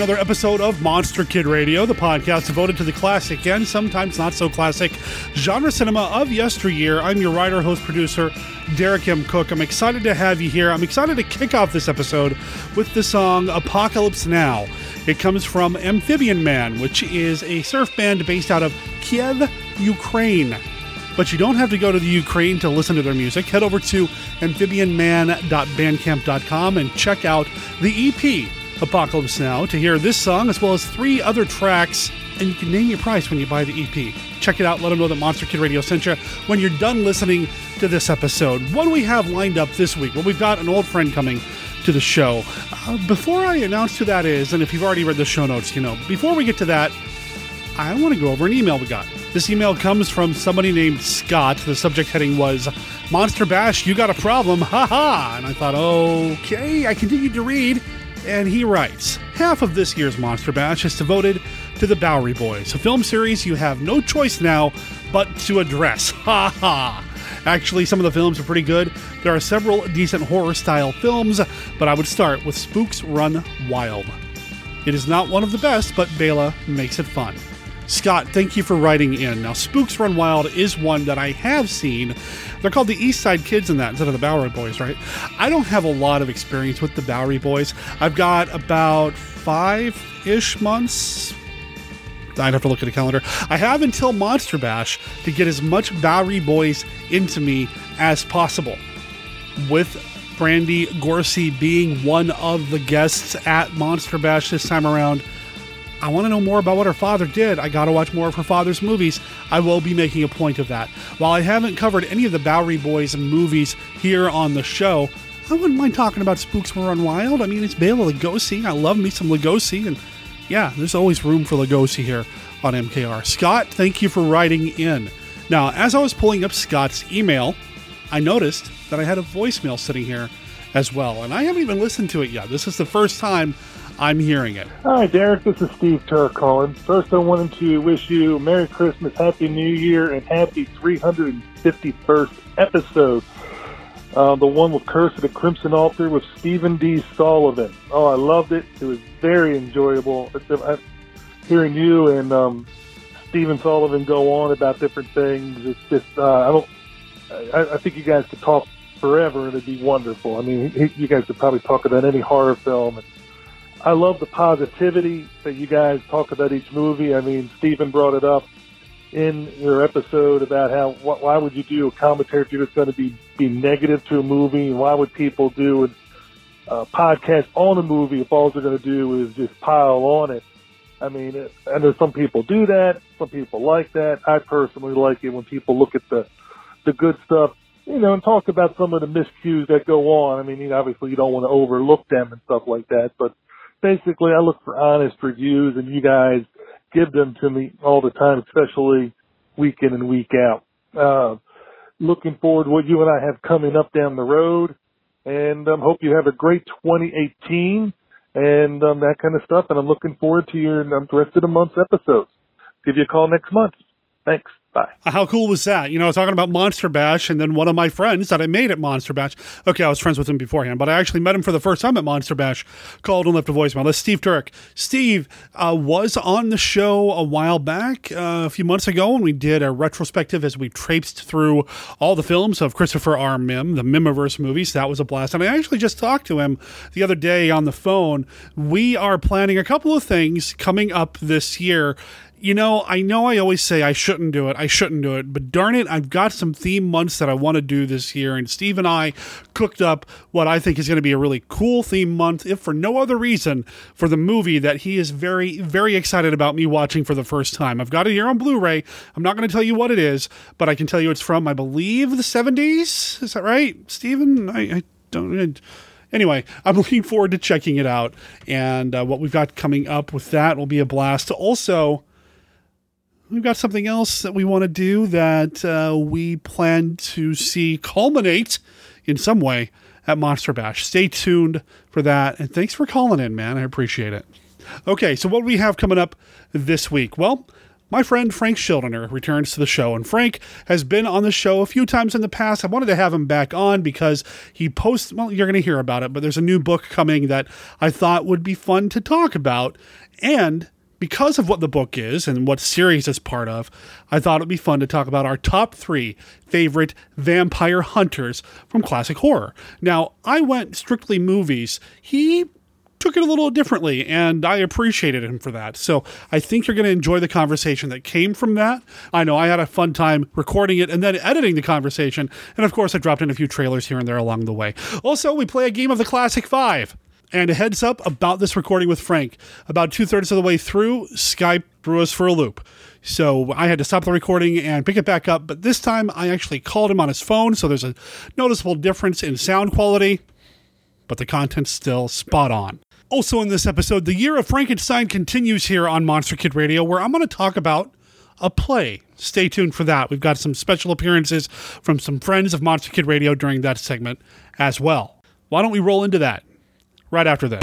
another episode of Monster Kid Radio, the podcast devoted to the classic and sometimes not so classic genre cinema of yesteryear. I'm your writer, host, producer, Derek M. Koch. I'm excited to have you here. I'm excited to kick off this episode with the song Apocalypse Now. It comes from Amphibian Man, which is a surf band based out of Kiev, Ukraine. But you don't have to go to the Ukraine to listen to their music. Head over to amphibianman.bandcamp.com and check out the EP Apocalypse Now to hear this song as well as three other tracks. And you can name your price when you buy the EP. Check it out. Let them know that Monster Kid Radio sent you when you're done listening to this episode. What do we have lined up this week? Well, we've got an old friend coming to the show. Uh, before I announce who that is, and if you've already read the show notes, you know, before we get to that, I want to go over an email we got. This email comes from somebody named Scott. The subject heading was Monster Bash, you got a problem, ha ha. And I thought, okay, I continued to read, and he writes Half of this year's Monster Bash is devoted to the Bowery Boys, a film series you have no choice now but to address. Ha ha. Actually, some of the films are pretty good. There are several decent horror style films, but I would start with Spooks Run Wild. It is not one of the best, but Bela makes it fun. Scott, thank you for writing in. Now, Spooks Run Wild is one that I have seen. They're called the East Side Kids in that instead of the Bowery Boys, right? I don't have a lot of experience with the Bowery Boys. I've got about five ish months. I'd have to look at a calendar. I have until Monster Bash to get as much Bowery Boys into me as possible. With Brandy Gorcey being one of the guests at Monster Bash this time around, I want to know more about what her father did. I got to watch more of her father's movies. I will be making a point of that. While I haven't covered any of the Bowery Boys movies here on the show, I wouldn't mind talking about Spooks Run Wild. I mean, it's Bela Lugosi. I love me some Lugosi, and yeah, there's always room for Lugosi here on MKR. Scott, thank you for writing in. Now, as I was pulling up Scott's email, I noticed that I had a voicemail sitting here as well, and I haven't even listened to it yet. This is the first time I'm hearing it. Hi, Derek. This is Steve Turk calling. First, I wanted to wish you Merry Christmas, Happy New Year, and Happy 351st episode. Uh, the one with Curse of the Crimson Altar with Stephen D. Sullivan. Oh, I loved it. It was very enjoyable. Uh, hearing you and um, Stephen Sullivan go on about different things, it's just, uh, I don't, I, I think you guys could talk forever and it'd be wonderful. I mean, you guys could probably talk about any horror film and I love the positivity that you guys talk about each movie. I mean, Stephen brought it up in your episode about how why would you do a commentary if you're just going to be be negative to a movie? Why would people do a podcast on a movie if all they're going to do is just pile on it? I mean, I know some people do that. Some people like that. I personally like it when people look at the the good stuff, you know, and talk about some of the miscues that go on. I mean, obviously you don't want to overlook them and stuff like that, but basically I look for honest reviews and you guys give them to me all the time, especially week in and week out. Uh, looking forward to what you and I have coming up down the road and um, hope you have a great 2018 and um, that kind of stuff. And I'm looking forward to your um, rest of the month's episodes. Give you a call next month. Thanks. Bye. How cool was that? You know, I was talking about Monster Bash, and then one of my friends that I made at Monster Bash. Okay, I was friends with him beforehand, but I actually met him for the first time at Monster Bash. Called and left a voicemail. That's Steve Turek. Steve uh, was on the show a while back, uh, a few months ago, when we did a retrospective as we traipsed through all the films of Christopher R. Mihm, the Mihmiverse movies. That was a blast. And I actually just talked to him the other day on the phone. We are planning a couple of things coming up this year you know, I know I always say I shouldn't do it, I shouldn't do it, but darn it, I've got some theme months that I want to do this year, and Steve and I cooked up what I think is going to be a really cool theme month, if for no other reason, for the movie that he is very, very excited about me watching for the first time. I've got it here on Blu ray. I'm not going to tell you what it is, but I can tell you it's from, I believe, the 70s. Is that right, Steven? I, I don't. I, anyway, I'm looking forward to checking it out. And uh, what we've got coming up with that will be a blast. Also, we've got something else that we want to do that uh, we plan to see culminate in some way at Monster Bash. Stay tuned for that. And thanks for calling in, man. I appreciate it. Okay, so what we have coming up this week? Well, my friend Frank Schildiner returns to the show. And Frank has been on the show a few times in the past. I wanted to have him back on because he posts, well, you're going to hear about it, but there's a new book coming that I thought would be fun to talk about. And because of what the book is and what series it's part of, I thought it would be fun to talk about our top three favorite vampire hunters from classic horror. Now, I went strictly movies. He took it a little differently, and I appreciated him for that. So I think you're going to enjoy the conversation that came from that. I know I had a fun time recording it and then editing the conversation, and of course, I dropped in a few trailers here and there along the way. Also, we play a game of the Classic Five. And a heads up about this recording with Frank. About two thirds of the way through, Skype threw us for a loop. So I had to stop the recording and pick it back up. But this time I actually called him on his phone. So there's a noticeable difference in sound quality, but the content's still spot on. Also, in this episode, the year of Frankenstein continues here on Monster Kid Radio, where I'm going to talk about a play. Stay tuned for that. We've got some special appearances from some friends of Monster Kid Radio during that segment as well. Why don't we roll into that? Right after this.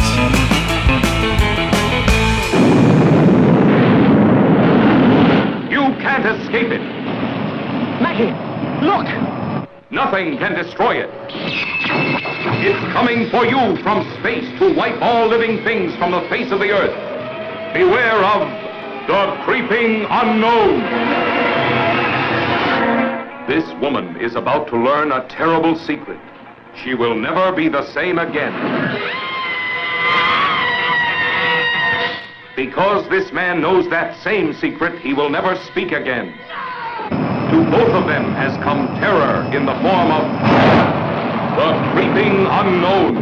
You can't escape it. Maggie, look! Nothing can destroy it. It's coming for you from space to wipe all living things from the face of the earth. Beware of the creeping unknown. This woman is about to learn a terrible secret. She will never be the same again. Because this man knows that same secret, he will never speak again. To both of them has come terror in the form of the creeping unknown.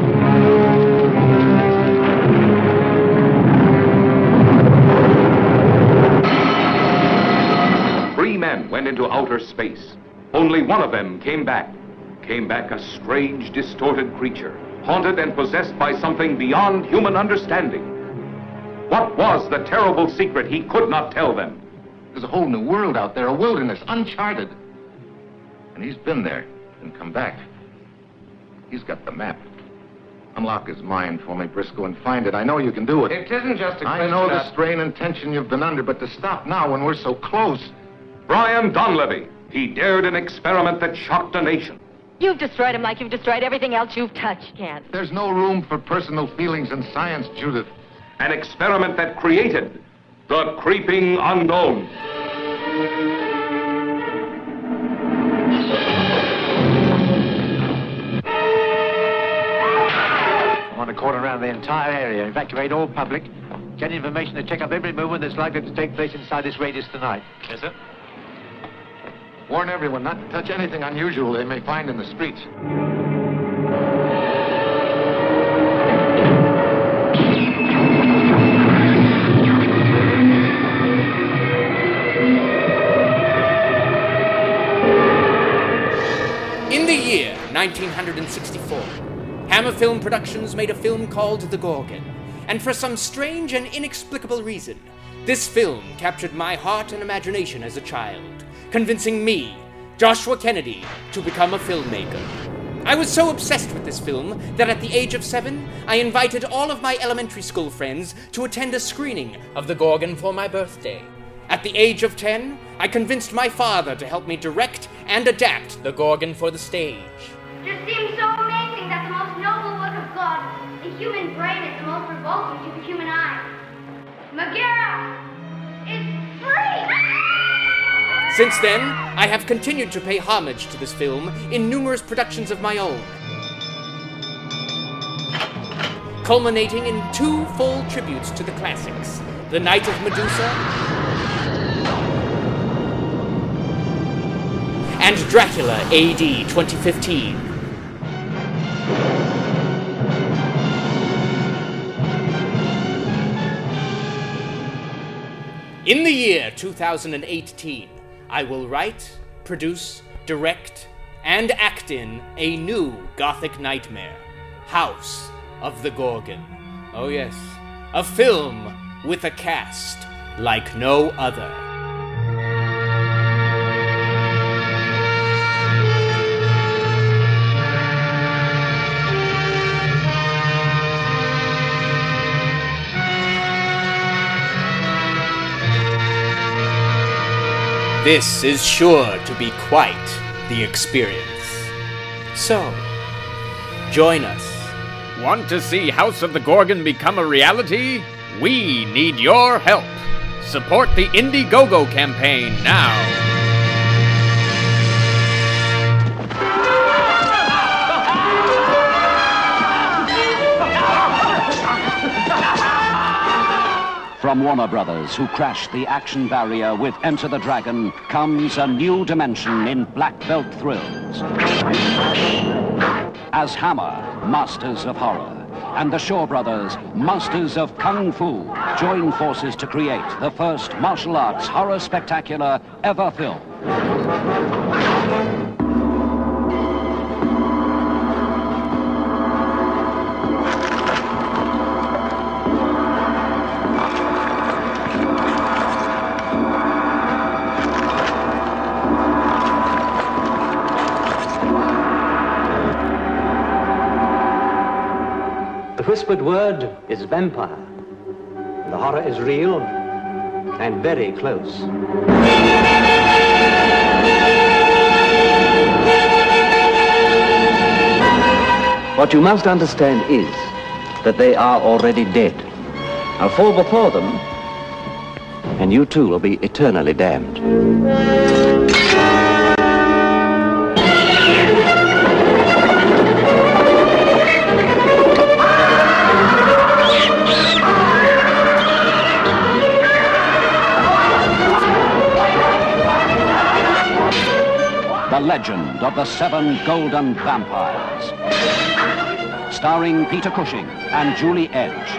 Three men went into outer space. Only one of them came back. Came back a strange, distorted creature, haunted and possessed by something beyond human understanding. What was the terrible secret he could not tell them? There's a whole new world out there, a wilderness, uncharted. And he's been there and come back. He's got the map. Unlock his mind for me, Briscoe, and find it. I know you can do it. It isn't just a I know the strain and tension you've been under, but to stop now when we're so close. Brian Donlevy. He dared an experiment that shocked a nation. You've destroyed him like you've destroyed everything else you've touched, Kent. There's no room for personal feelings in science, Judith an experiment that created the creeping unknown. I want to cordon around the entire area, evacuate all public, get information to check up every movement that's likely to take place inside this radius tonight. Yes, sir. Warn everyone not to touch anything unusual they may find in the streets. 1964, Hammer Film Productions made a film called The Gorgon, and for some strange and inexplicable reason, this film captured my heart and imagination as a child, convincing me, Joshua Kennedy, to become a filmmaker. I was so obsessed with this film that at the age of seven, I invited all of my elementary school friends to attend a screening of The Gorgon for my birthday. At the age of 10, I convinced my father to help me direct and adapt The Gorgon for the stage. It seems so amazing that the most noble work of God, the human brain, is the most revolting to the human eye. Megaera is free! Since then, I have continued to pay homage to this film in numerous productions of my own, culminating in two full tributes to the classics The Night of Medusa and Dracula AD 2015. In the year 2018, I will write, produce, direct, and act in a new Gothic nightmare House of the Gorgon. Oh, yes, a film with a cast like no other. This is sure to be quite the experience. So, join us. Want to see House of the Gorgon become a reality? We need your help. Support the Indiegogo campaign now. From Warner Brothers, who crashed the action barrier with Enter the Dragon, comes a new dimension in black belt thrills. As Hammer, Masters of Horror, and the Shaw Brothers, Masters of Kung Fu, join forces to create the first martial arts horror spectacular ever filmed. Whispered word is vampire. The horror is real and very close. What you must understand is that they are already dead. Now fall before them, and you too will be eternally damned. Legend of the Seven Golden Vampires. Starring Peter Cushing and Julie Ege.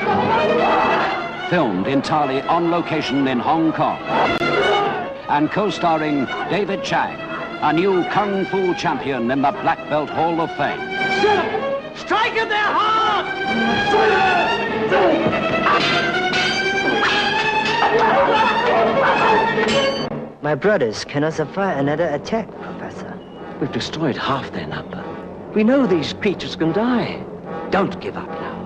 Filmed entirely on location in Hong Kong. And co-starring David Chiang, a new Kung Fu champion in the Black Belt Hall of Fame. Strike at their heart! My brothers cannot survive another attack, Professor. We've destroyed half their number. We know these creatures can die. Don't give up now.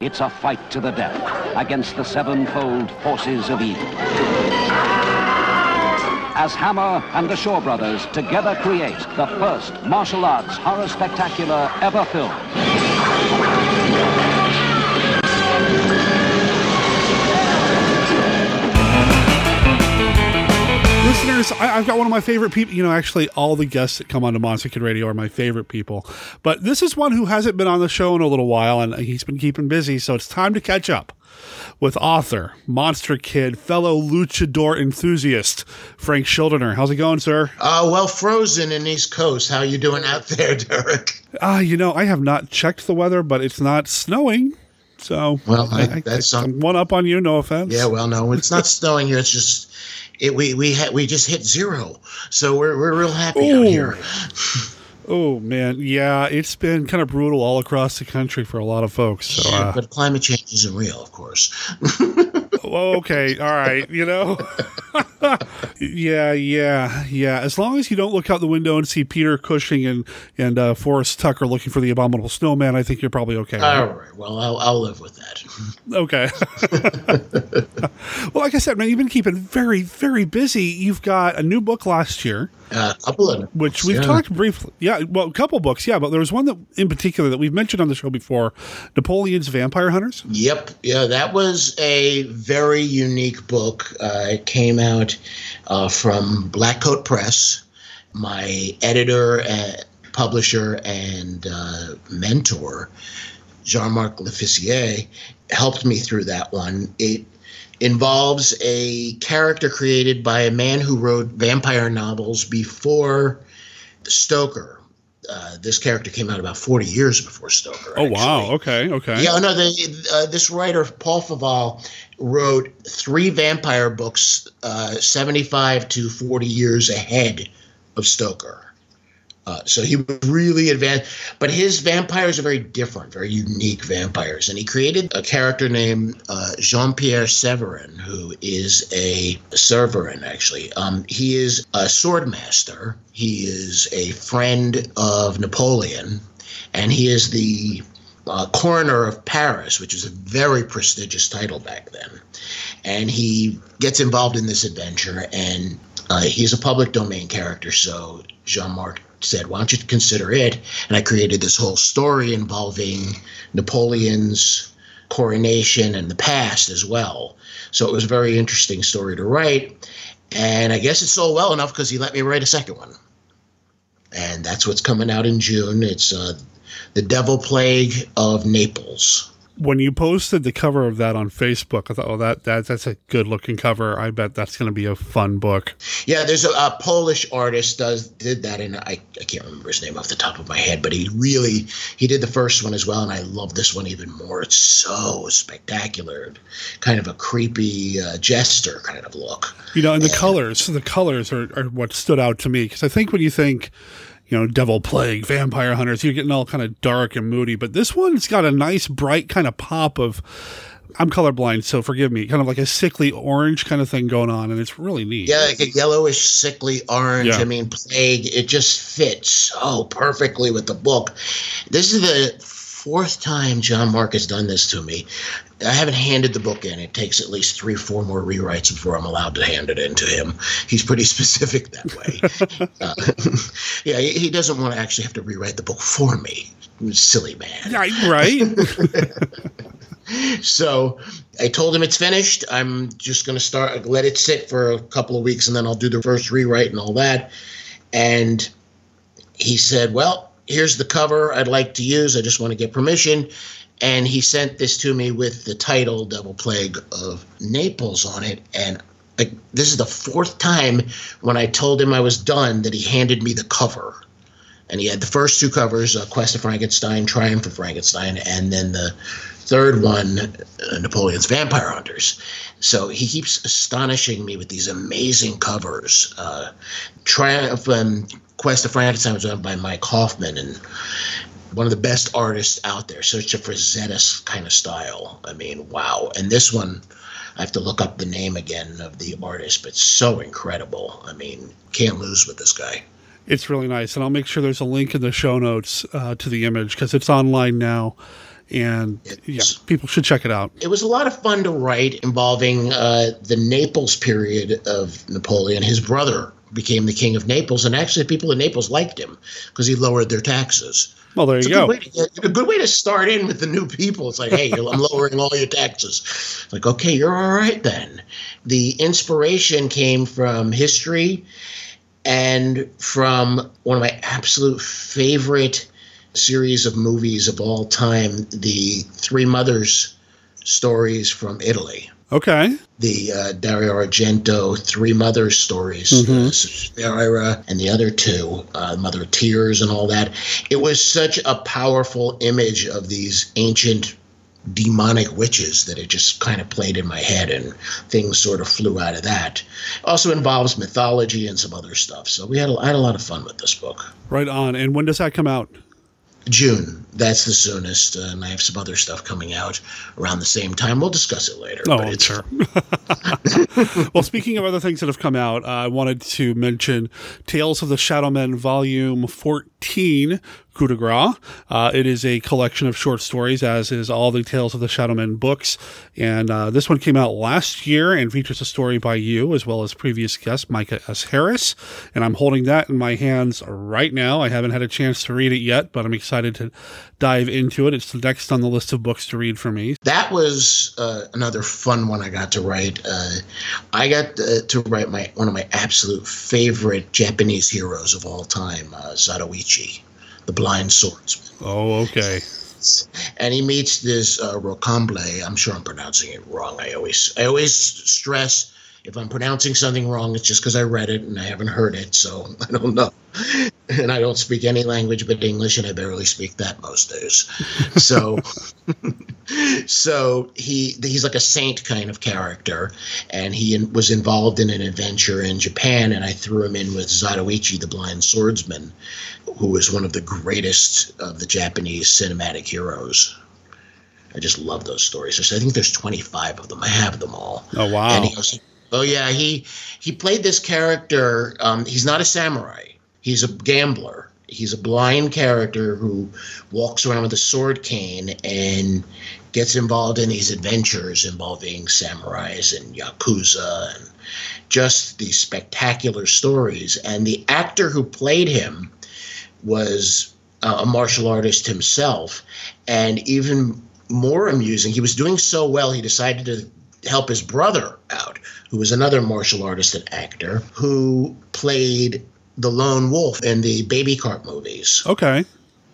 It's a fight to the death against the sevenfold forces of evil. As Hammer and the Shaw Brothers together create the first martial arts horror spectacular ever filmed. Listeners, I, I've got one of my favorite people. You know, actually, all the guests that come onto Monster Kid Radio are my favorite people. But this is one who hasn't been on the show in a little while, and he's been keeping busy. So it's time to catch up with author, Monster Kid, fellow luchador enthusiast, Frank Schildiner. How's it going, sir? Uh, well, frozen in East Coast. How you doing out there, Derek? Ah, you know, I have not checked the weather, but it's not snowing. So, Well, I- I, that's I, some- one up on you. No offense. Yeah, well, no, it's not snowing here. It's just it. We we ha- we just hit zero, so we're we're real happy out here. Oh man, yeah, it's been kind of brutal all across the country for a lot of folks. So, uh, but climate change isn't real, of course. well, okay, all right, you know. yeah, yeah, yeah. As long as you don't look out the window and see Peter Cushing and and uh, Forrest Tucker looking for the abominable snowman, I think you're probably okay. All right. Well, I'll, I'll live with that. Okay. well, like I said, man, you've been keeping very, very busy. You've got a new book last year. Uh, a couple of which we've yeah. talked briefly. Yeah, well, a couple books, yeah, but there was one that in particular that we've mentioned on the show before, Napoleon's Vampire Hunters. Yep. Yeah, that was a very unique book. Uh, it came out uh, from Black Coat Press. My editor, uh, publisher, and uh, mentor, Jean Marc Lofficier, helped me through that one. It involves a character created by a man who wrote vampire novels before Stoker. Uh, this character came out about 40 years before Stoker. Oh wow! Okay, okay. Yeah, no, the, uh, this writer, Paul Féval, wrote three vampire books uh, 75 to 40 years ahead of Stoker. Uh, so he was really advanced, but his vampires are very different, very unique vampires. And he created a character named uh, Jean Pierre Severin, who is a Severin, actually. Um, he is a sword master, he is a friend of Napoleon, and he is the uh, coroner of Paris, which is a very prestigious title back then. And he gets involved in this adventure, and uh, he's a public domain character, so Jean Marc said, Why don't you consider it? And I created this whole story involving Napoleon's coronation and the past as well. So it was a very interesting story to write. And I guess it sold well enough because he let me write a second one. And that's what's coming out in June. It's uh, The Devil Plague of Naples when you posted the cover of that on Facebook, I thought, oh, that, that that's a good looking cover. I bet that's going to be a fun book. Yeah, there's a, a, Polish artist does did that, and I, I can't remember his name off the top of my head, but he really he did the first one as well, and I love this one even more. It's so spectacular, kind of a creepy uh, jester kind of look. You know, and the colors, the colors are, are what stood out to me because I think when you think you know, devil plague, vampire hunters. You're getting all kind of dark and moody, but this one's got a nice, bright kind of pop of. I'm colorblind, so forgive me. Kind of like a sickly orange kind of thing going on, and it's really neat. Yeah, like a yellowish, sickly orange. Yeah. I mean, plague. It just fits so perfectly with the book. This is the fourth time John Mark has done this to me. I haven't handed the book in. It takes at least three, four more rewrites before I'm allowed to hand it in to him. He's pretty specific that way. uh, yeah, he doesn't want to actually have to rewrite the book for me. Silly man. Yeah, right. so I told him it's finished. I'm just going to start, let it sit for a couple of weeks, and then I'll do the first rewrite and all that. And he said, Well, here's the cover I'd like to use. I just want to get permission. And he sent this to me with the title Devil Plague of Naples on it. And like, this is the fourth time when I told him I was done that he handed me the cover. And he had the first two covers uh, Quest of Frankenstein, Triumph of Frankenstein, and then the third one, uh, Napoleon's Vampire Hunters. So he keeps astonishing me with these amazing covers. Uh, Triumph and Quest of Frankenstein was done by Mike Hoffman and one of the best artists out there. Such a Frazetta kind of style. I mean, wow. And this one, I have to look up the name again of the artist, but so incredible. I mean, can't lose with this guy. It's really nice, and I'll make sure there's a link in the show notes uh, to the image because it's online now and yeah, people should check it out. It was a lot of fun to write involving uh, the Naples period of Napoleon. His brother became the king of Naples, and actually, people in Naples liked him because he lowered their taxes. Well, there it's you go. Get, a good way to start in with the new people. It's like, hey, I'm lowering all your taxes. Like, okay, you're all right then. The inspiration came from history and from one of my absolute favorite series of movies of all time, the Three Mothers stories from Italy. Okay. The uh, Dario Argento Three Mothers stories, mm-hmm. uh, and the other two, uh, Mother of Tears and all that. It was such a powerful image of these ancient demonic witches that it just kind of played in my head and things sort of flew out of that. Also involves mythology and some other stuff. So we had a, I had a lot of fun with this book. Right on. And when does that come out? June. That's the soonest, uh, and I have some other stuff coming out around the same time. We'll discuss it later. Oh, it's... sure. well, speaking of other things that have come out, uh, I wanted to mention Tales of the Shadowmen Volume 14, coup de grace. Uh, it is a collection of short stories, as is all the Tales of the Shadowmen books. And uh, this one came out last year and features a story by you, as well as previous guest Micah S. Harris. And I'm holding that in my hands right now. I haven't had a chance to read it yet, but I'm excited to dive into it. It's the next on the list of books to read for me. That was uh, another fun one I got to write. Uh, I got uh, to write my one of my absolute favorite Japanese heroes of all time, uh, Zatoichi the blind swordsman. Oh, okay. And he meets this uh, Rocambole. I'm sure I'm pronouncing it wrong. I always, I always stress if I'm pronouncing something wrong, it's just because I read it and I haven't heard it, so I don't know. And I don't speak any language but English, and I barely speak that most days. So so he he's like a saint kind of character, and he in, was involved in an adventure in Japan, and I threw him in with Zatoichi, the blind swordsman, who was one of the greatest of the Japanese cinematic heroes. I just love those stories. I think there's 25 of them. I have them all. Oh wow! And he also, oh yeah, he he played this character. Um, he's not a samurai. He's a gambler he's a blind character who walks around with a sword cane and gets involved in these adventures involving samurais and yakuza and just these spectacular stories. And the actor who played him was uh, a martial artist himself, and even more amusing, he was doing so well he decided to help his brother out, who was another martial artist and actor who played the lone wolf in the baby cart movies. Okay.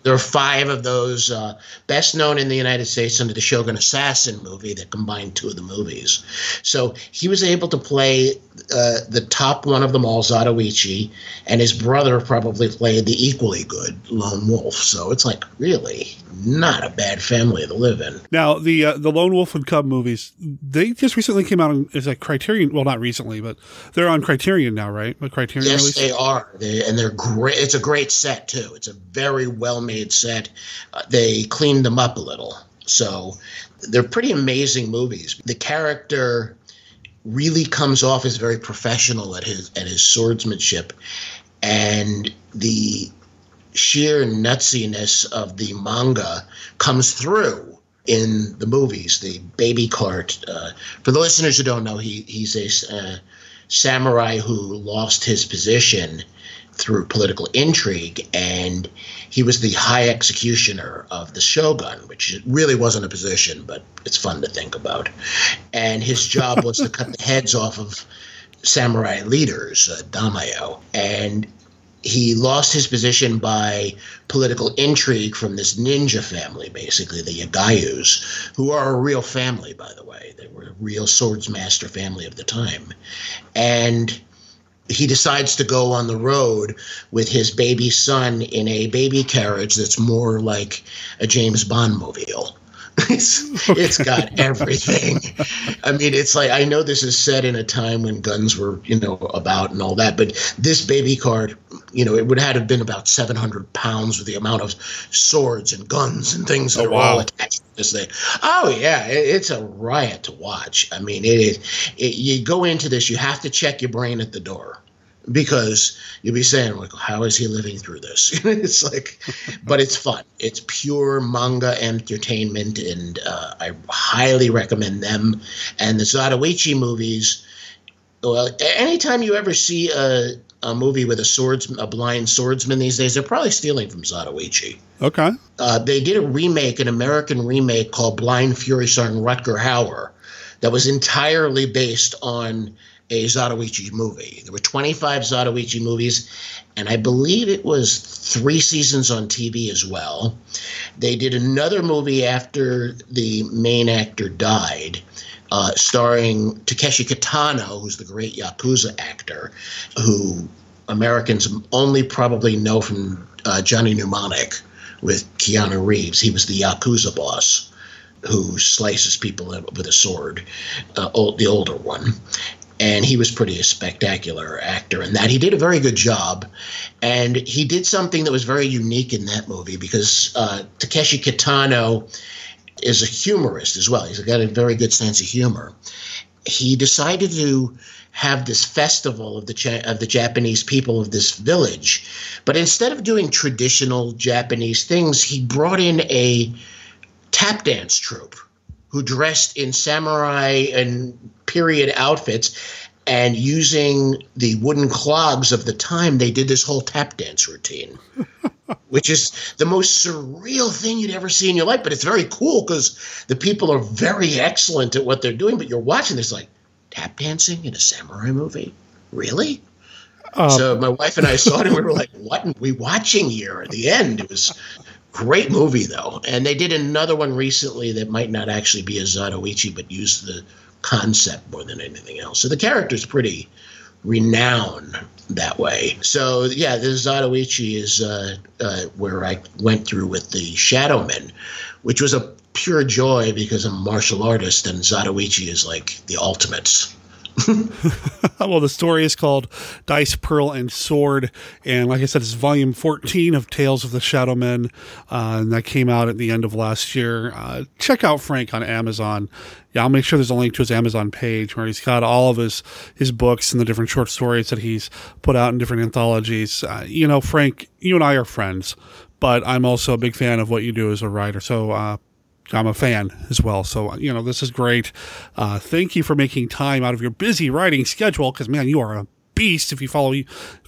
There are five of those, uh, best known in the United States under the Shogun Assassin movie that combined two of the movies. So he was able to play uh, the top one of them all, Zatoichi, and his brother probably played the equally good Lone Wolf. So it's like really not a bad family to live in. Now the uh, the Lone Wolf and Cub movies, they just recently came out on as a Criterion. Well, not recently, but they're on Criterion now, right? A Criterion. Yes, release? they are, they, and they're great. It's a great set too. It's a very well made set. Uh, they cleaned them up a little, so they're pretty amazing movies. The character really comes off as very professional at his at his swordsmanship, and the sheer nutsiness of the manga comes through in the movies. The baby cart. Uh, for the listeners who don't know, he he's a uh, samurai who lost his position through political intrigue, and he was the high executioner of the shogun, which really wasn't a position, but it's fun to think about. And his job was to cut the heads off of samurai leaders, uh, daimyo, and he lost his position by political intrigue from this ninja family, basically the Yagyus, who are a real family, by the way. They were a real swordsmaster family of the time, and he decides to go on the road with his baby son in a baby carriage that's more like a James Bond mobile. It's it's got everything. I mean, it's like I know this is set in a time when guns were, you know, about and all that, but this baby cart, you know, it would have been about seven hundred pounds with the amount of swords and guns and things that Oh, are wow. all attached to this thing. Oh yeah, it, it's a riot to watch. I mean, it is. It, you go into this, you have to check your brain at the door because you'll be saying like how is he living through this? It's like but it's fun. It's pure manga entertainment and uh, i highly recommend them. And the zatoichi movies well anytime you ever see a, a movie with a swords a blind swordsman these days they're probably stealing from zatoichi. Okay. uh, they did a remake, an American remake called Blind Fury, starring Rutger Hauer, that was entirely based on a Zatoichi movie. There were 25 Zatoichi movies, and I believe it was three seasons on TV as well. They did another movie after the main actor died. Uh, starring Takeshi Kitano, who's the great Yakuza actor, who Americans only probably know from uh, Johnny Mnemonic with Keanu Reeves. He was the Yakuza boss who slices people with a sword, uh, old, the older one. And he was pretty a spectacular actor in that. He did a very good job. And he did something that was very unique in that movie because uh, Takeshi Kitano is a humorist as well. He's got a very good sense of humor. He decided to have this festival of the of the Japanese people of this village, but instead of doing traditional Japanese things, he brought in a tap dance troupe who dressed in samurai and period outfits and using the wooden clogs of the time they did this whole tap dance routine which is the most surreal thing you'd ever see in your life. But it's very cool because the people are very excellent at what they're doing but you're watching this like tap dancing in a samurai movie? Really? Um, so my wife and I saw it and we were like, "What are we watching here?" At the end, it was great movie though, and they did another one recently that might not actually be a Zatoichi, but used the concept more than anything else. So the character's pretty renowned that way. So yeah, this Zatoichi is uh, uh, where I went through with the Shadowmen, which was a pure joy because I'm a martial artist and Zatoichi is like the ultimates. well, the story is called Dice, Pearl, and Sword. And like I said, it's volume 14 of Tales of the Shadow Men. Uh, and that came out at the end of last year. Uh, check out Frank on Amazon. Yeah, I'll make sure there's a link to his Amazon page where he's got all of his, his books and the different short stories that he's put out in different anthologies. Uh, you know, Frank, you and I are friends, but I'm also a big fan of what you do as a writer. So, uh, I'm a fan as well. So, you know, this is great. Uh, thank you for making time out of your busy writing schedule because, man, you are a beast if you follow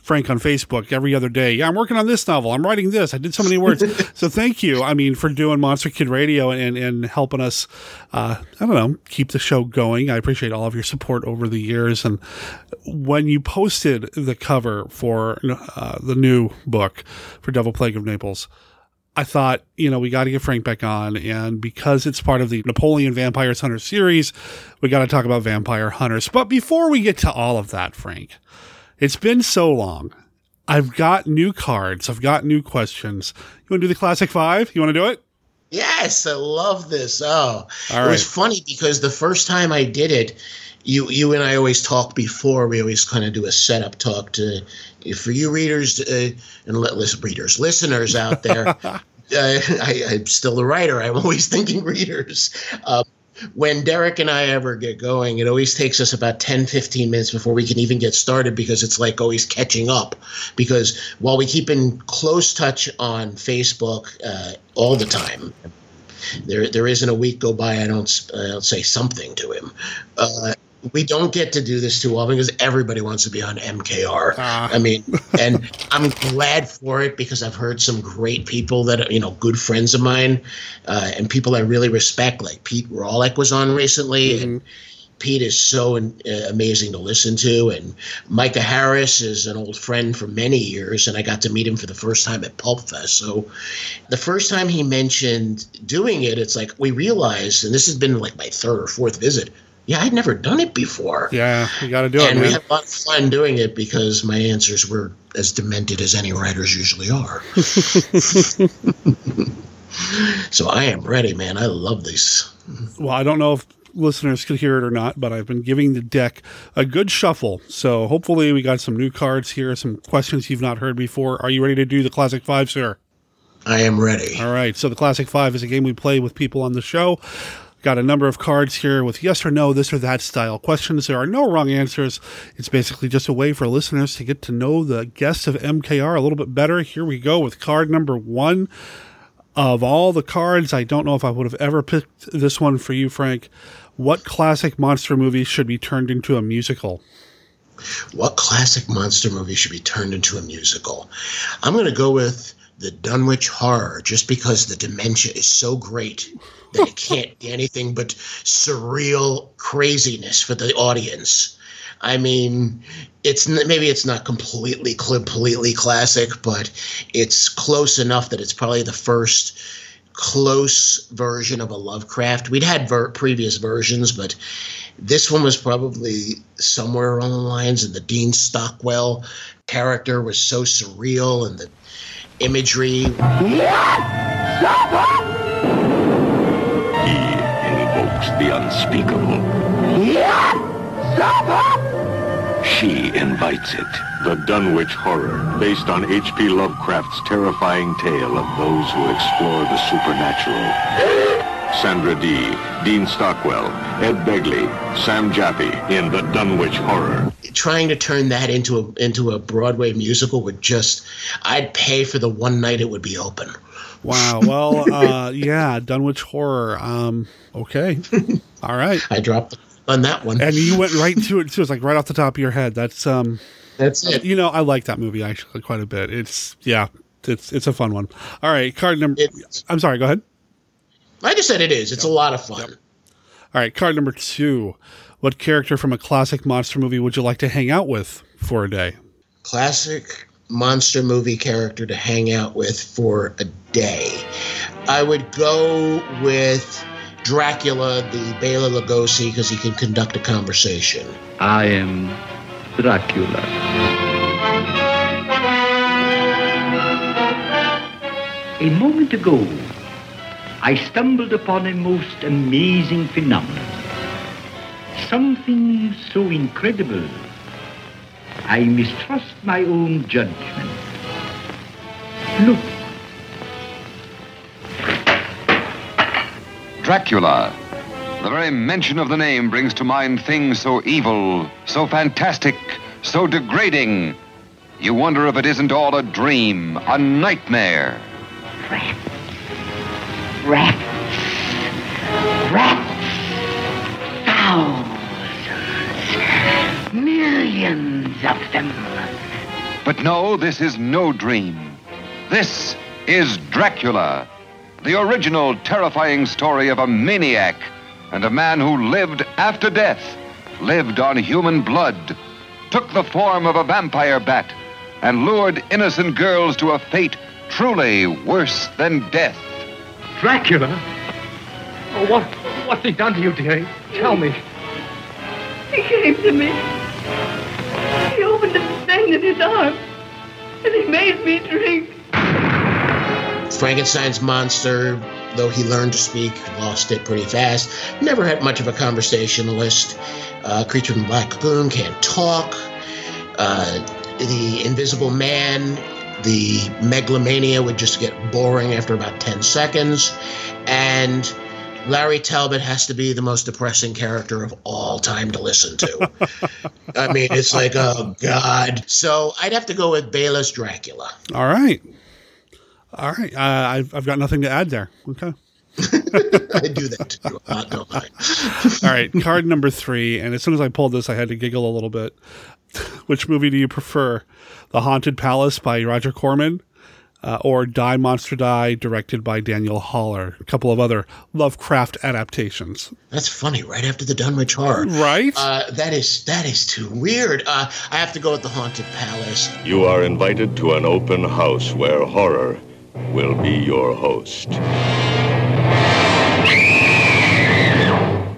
Frank on Facebook every other day. Yeah, I'm working on this novel. I'm writing this. I did so many words. so thank you. I mean, for doing Monster Kid Radio and, and helping us, uh, I don't know, keep the show going. I appreciate all of your support over the years. And when you posted the cover for uh, the new book for Devil Plague of Naples, I thought, you know, we got to get Frank back on. And because it's part of the Napoleon Vampires Hunter series, we got to talk about vampire hunters. But before we get to all of that, Frank, it's been so long. I've got new cards. I've got new questions. You want to do the classic five? You want to do it? Yes, I love this. Oh, it was funny because the first time I did it, you you and I always talk before. We always kind of do a setup talk to for you readers uh, and let listen, readers listeners out there. uh, I, am still a writer. I'm always thinking readers. Uh, when Derek and I ever get going, it always takes us about 10, 15 minutes before we can even get started because it's like always catching up. Because while we keep in close touch on Facebook uh, all the time, there there isn't a week go by I don't I don't say something to him. Uh, we don't get to do this too often because everybody wants to be on MKR. Uh. I mean, and I'm glad for it because I've heard some great people that are, you know, good friends of mine, uh, and people I really respect, like Pete Rawlik was on recently, mm-hmm. and Pete is so uh, amazing to listen to, and Micah Harris is an old friend for many years, and I got to meet him for the first time at Pulp Fest. So, the first time he mentioned doing it, it's like we realized, and this has been like my third or fourth visit yeah, I'd never done it before. Yeah, you got to do and it. And we had a lot of fun doing it because my answers were as demented as any writers usually are. so I am ready, man. I love this. Well, I don't know if listeners could hear it or not, but I've been giving the deck a good shuffle. So hopefully we got some new cards here, some questions you've not heard before. Are you ready to do the Classic Five, sir? I am ready. All right. So the Classic Five is a game we play with people on the show. Got a number of cards here with yes or no, this or that style questions. There are no wrong answers. It's basically just a way for listeners to get to know the guests of MKR a little bit better. Here we go with card number one. Of all the cards, I don't know if I would have ever picked this one for you, Frank. What classic monster movie should be turned into a musical? What classic monster movie should be turned into a musical? I'm going to go with the Dunwich Horror just because the dementia is so great that it can't be anything but surreal craziness for the audience. I mean, it's maybe it's not completely completely classic, but it's close enough that it's probably the first close version of a Lovecraft. We'd had ver- previous versions, but this one was probably somewhere along the lines. And the Dean Stockwell character was so surreal, and the imagery He invokes the unspeakable. She invites it. The Dunwich Horror, based on H.P. Lovecraft's terrifying tale of those who explore the supernatural. Sandra Dee, Dean Stockwell, Ed Begley, Sam Jaffe in The Dunwich Horror. Trying to turn that into a into a Broadway musical would just I'd pay for the one night it would be open. Wow. Well, uh, yeah, Dunwich Horror. Um, okay. All right. I dropped on that one. And you went right to it too. It's like right off the top of your head. That's um That's it. You know, I like that movie actually quite a bit. It's yeah, it's it's a fun one. All right, card number it's, I'm sorry, go ahead. I just said it is. It's yep. a lot of fun. Yep. All right, card number two. What character from a classic monster movie would you like to hang out with for a day? Classic monster movie character to hang out with for a day. I would go with Dracula, the Bela Lugosi, because he can conduct a conversation. I am Dracula. A moment ago, I stumbled upon a most amazing phenomenon. Something so incredible, I mistrust my own judgment. Look, Dracula. The very mention of the name brings to mind things so evil, so fantastic, so degrading. You wonder if it isn't all a dream, a nightmare. Rats. Rats. Thousands. Millions of them. But no, this is no dream. This is Dracula, the original terrifying story of a maniac and a man who lived after death, lived on human blood, took the form of a vampire bat, and lured innocent girls to a fate truly worse than death. Dracula? Oh, what, what's he done to you, dearie? Tell me. He came to me. He opened a thing in his arm, and he made me drink. Frankenstein's monster, though he learned to speak, lost it pretty fast. Never had much of a conversationalist. Uh, Creature from Black Lagoon can't talk. Uh, the Invisible Man, the megalomania would just get boring after about 10 seconds. And Larry Talbot has to be the most depressing character of all time to listen to. I mean, it's like, oh, God. So I'd have to go with Bela's Dracula. All right. All right. Uh, I've, I've got nothing to add there. Okay. I do that too. Uh, don't All right. Card number three. And as soon as I pulled this, I had to giggle a little bit. Which movie do you prefer? The Haunted Palace by Roger Corman uh, or Die Monster Die, directed by Daniel Haller? A couple of other Lovecraft adaptations. That's funny. Right after the Dunwich Horror, right? Uh, that is that is too weird. Uh, I have to go with the Haunted Palace. You are invited to an open house where horror will be your host.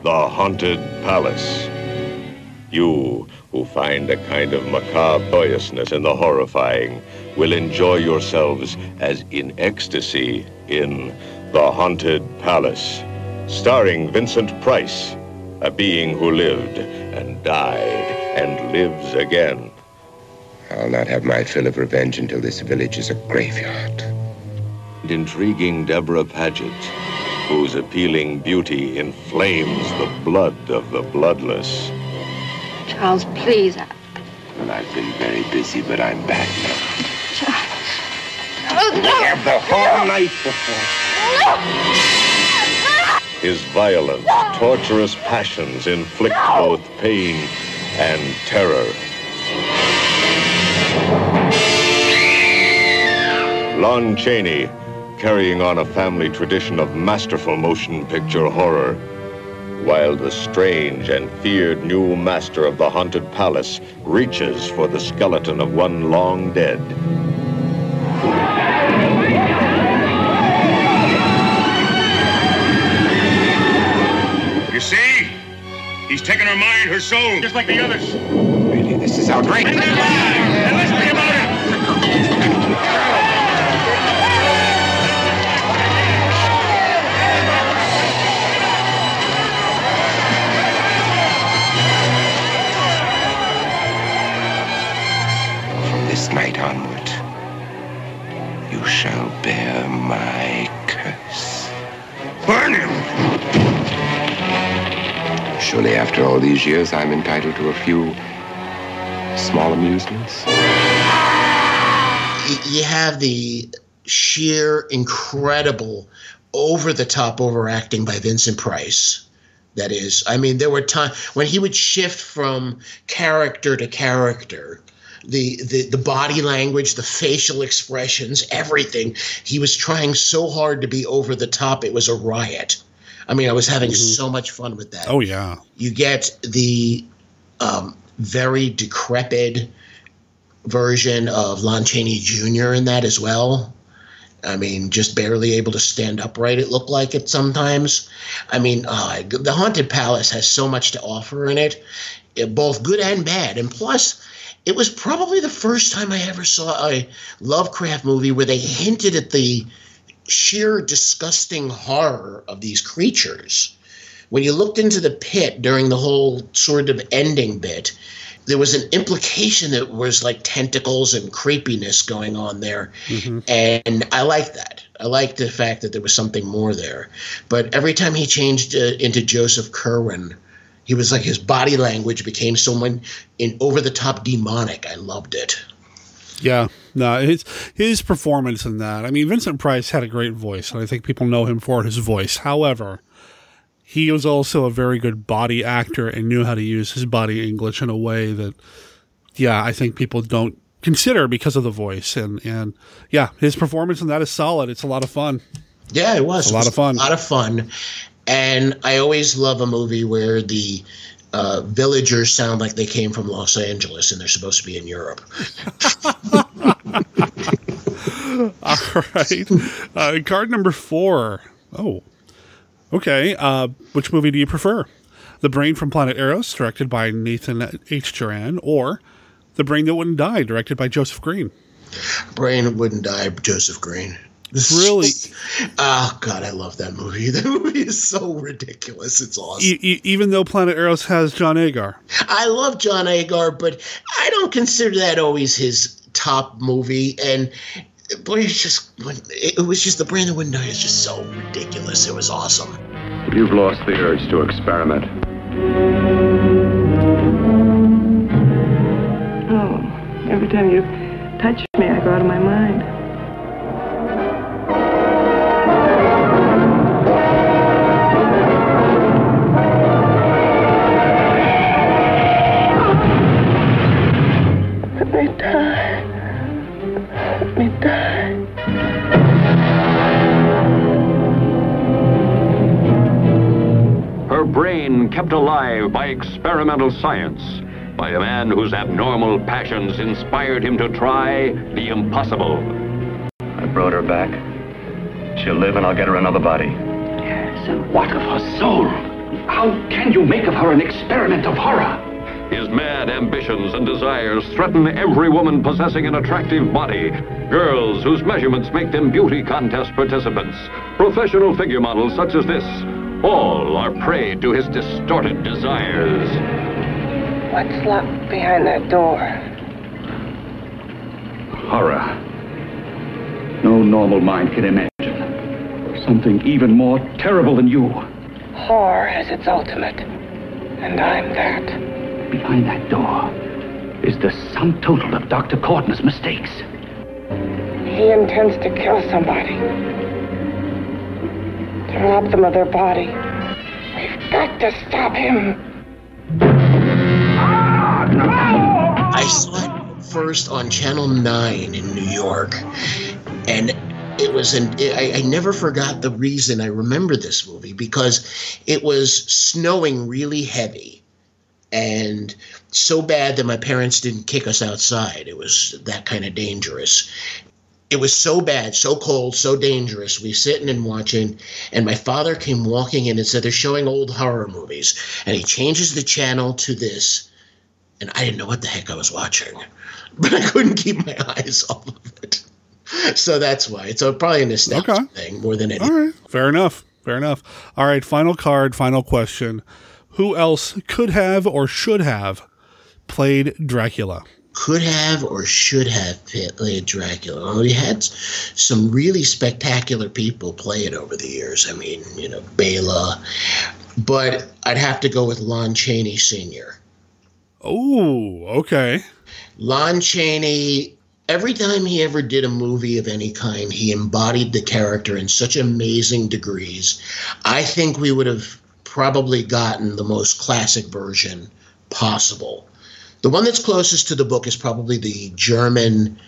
The Haunted Palace. You who find a kind of macabre joyousness in the horrifying will enjoy yourselves as in ecstasy in The Haunted Palace, starring Vincent Price, a being who lived and died and lives again. I'll not have my fill of revenge until this village is a graveyard. Intriguing Debra Paget, whose appealing beauty inflames the blood of the bloodless. Charles, please. I- Well, I've been very busy, but I'm back now. Oh, no. have the whole night before. No. His violent, torturous passions inflict both pain and terror. Lon Chaney, carrying on a family tradition of masterful motion picture horror, while the strange and feared new master of the haunted palace reaches for the skeleton of one long dead. You see? He's taken her mind, her soul, just like the others. Really, this is outrageous. Shall bear my curse. Burn him! Surely, after all these years, I'm entitled to a few small amusements. You have the sheer, incredible, over the top overacting by Vincent Price. That is, I mean, there were times when he would shift from character to character. The, the the body language, the facial expressions, everything. He was trying so hard to be over the top. It was a riot. I mean, I was having so much fun with that. Oh, yeah. You get the um, very decrepit version of Lon Chaney Jr. in that as well. I mean, just barely able to stand upright, it looked like it sometimes. I mean, uh, The Haunted Palace has so much to offer in it, eh, both good and bad. And plus, it was probably the first time I ever saw a Lovecraft movie where they hinted at the sheer disgusting horror of these creatures. When you looked into the pit during the whole sort of ending bit, there was an implication that was like tentacles and creepiness going on there. And I like that. I like the fact that there was something more there. But every time he changed uh, into Joseph Curwen, he was like his body language became someone in over the top demonic. I loved it. Yeah, no, his his performance in that. I mean, Vincent Price had a great voice, and I think people know him for his voice. However, he was also a very good body actor and knew how to use his body English in a way that, yeah, I think people don't consider because of the voice. And and yeah, his performance in that is solid. It's a lot of fun. Yeah, it was a lot of fun. A lot of fun. And I always love a movie where the uh, villagers sound like they came from Los Angeles and they're supposed to be in Europe. All right. Uh, card number four. Oh, okay. Uh, which movie do you prefer? The Brain from Planet Arous, directed by Nathan H. Juran, or The Brain That Wouldn't Die, directed by Joseph Green? Brain Wouldn't Die, Joseph Green. Really? oh, God, I love that movie. That movie is so ridiculous. It's awesome. E- e- even though Planet Arous has John Agar. I love John Agar, but I don't consider that always his top movie. And boy, it's just it was just the Brain That Wouldn't Die is just so ridiculous. It was awesome. You've lost the urge to experiment. Oh, every time you touch me, I go out of my mind. Me die. Let me die. Her brain kept alive by experimental science, by a man whose abnormal passions inspired him to try the impossible. I brought her back. She'll live and I'll get her another body. Yes, and what of her soul? How can you make of her an experiment of horror? His mad ambitions and desires threaten every woman possessing an attractive body. Girls whose measurements make them beauty contest participants. Professional figure models such as this. All are prey to his distorted desires. What's locked behind that door? Horror. No normal mind can imagine. Something even more terrible than you. Horror has its ultimate. And I'm that. Behind that door is the sum total of Dr. Cortner's mistakes. He intends to kill somebody. To rob them of their body. We've got to stop him. I saw it first on Channel 9 in New York. And it was an I, I never forgot the reason I remember this movie because it was snowing really heavy and so bad that my parents didn't kick us outside. It was that kind of dangerous. It was so bad, so cold, so dangerous. We sitting and watching, and my father came walking in and said they're showing old horror movies, and he changes the channel to this, and I didn't know what the heck I was watching, but I couldn't keep my eyes off of it. So that's why it's a, probably a nostalgia Okay. thing more than anything. All right. Fair enough. Fair enough. All right. Final card, final question. Who else could have or should have played Dracula? could have or should have played Dracula. Well, we had some really spectacular people play it over the years. I mean, you know, Bela, but I'd have to go with Lon Chaney Sr. Oh, okay. Lon Chaney, every time he ever did a movie of any kind, he embodied the character in such amazing degrees. I think we would have probably gotten the most classic version possible. The one that's closest to the book is probably the German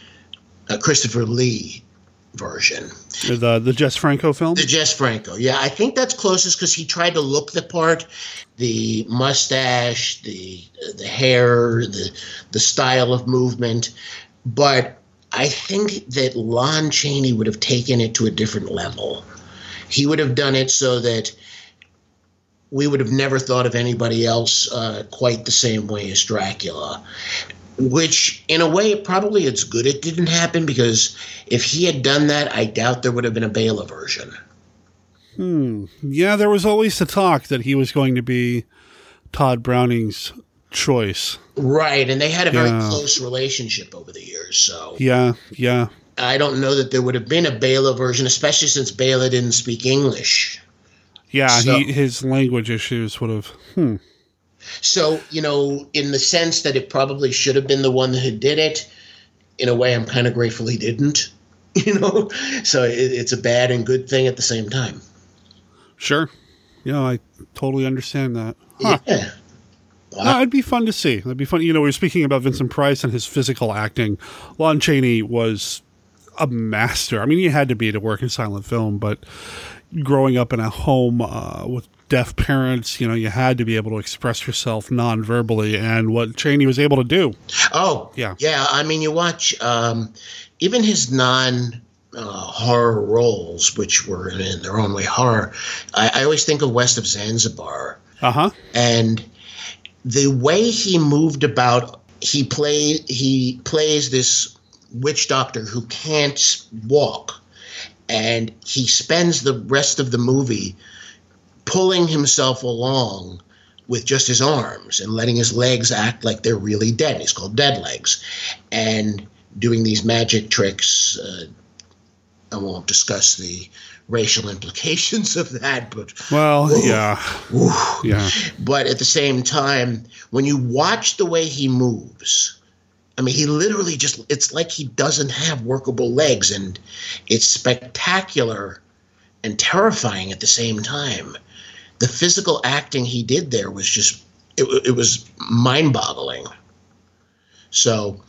uh, Christopher Lee version. The the Jess Franco film. The Jess Franco. Yeah, I think that's closest because he tried to look the part, the mustache, the the hair, the the style of movement, but I think that Lon Chaney would have taken it to a different level. He would have done it so that we would have never thought of anybody else uh, quite the same way as Dracula. which in a way probably it's good it didn't happen because if he had done that, I doubt there would have been a Bela version. Hmm. Yeah, there was always the talk that he was going to be Todd Browning's choice. Right, and they had a very Yeah. close relationship over the years, so Yeah, yeah. I don't know that there would have been a Bela version, especially since Bela didn't speak English. Yeah, So- he, his language issues would have. Hmm. So, you know, in the sense that it probably should have been the one who did it, in a way, I'm kind of grateful he didn't. You know, so it, it's a bad and good thing at the same time. Sure. Yeah, I totally understand that. Huh. Yeah. No, it'd be fun to see. It'd be fun. You know, we were speaking about Vincent Price and his physical acting. Lon Chaney was a master. I mean, he had to be to work in silent film, but growing up in a home uh, with deaf parents, you know, you had to be able to express yourself non-verbally, and what Chaney was able to do. Oh, Yeah. Yeah. I mean, you watch um, even his non uh, horror roles, which were in their own way horror. I, I always think of West of Zanzibar. Uh huh. and the way he moved about he play he plays this witch doctor who can't walk and he spends the rest of the movie pulling himself along with just his arms and letting his legs act like they're really dead. He's called dead legs. And doing these magic tricks uh, i won't discuss the racial implications of that but Well, yeah, yeah. But at the same time, when you watch the way he moves, I mean, he literally just, it's like he doesn't have workable legs, and it's spectacular and terrifying at the same time. The physical acting he did there was just, it, it was mind boggling. So,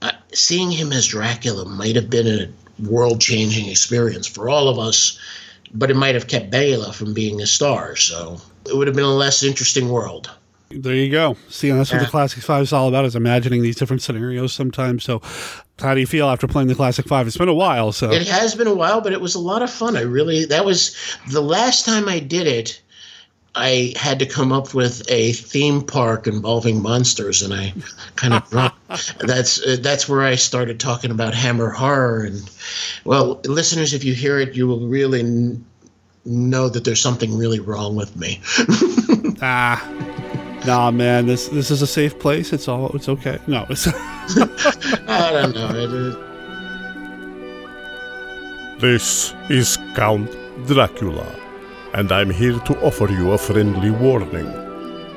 uh, seeing him as Dracula might have been a world changing experience for all of us, but it might have kept Bela from being a star. So, it would have been a less interesting world. There you go. See, and that's what the Classic Five is all about: is imagining these different scenarios sometimes. So, how do you feel after playing the Classic Five? It's been a while, so It has been a while, but it was a lot of fun. I really that was the last time I did it. I had to come up with a theme park involving monsters, and I kind of that's uh, that's where I started talking about Hammer horror. And well, listeners, if you hear it, you will really n- know that there's something really wrong with me. ah, nah, man, this this is a safe place. It's all it's okay. No, it's I don't know. It, uh, This is Count Dracula, and I'm here to offer you a friendly warning.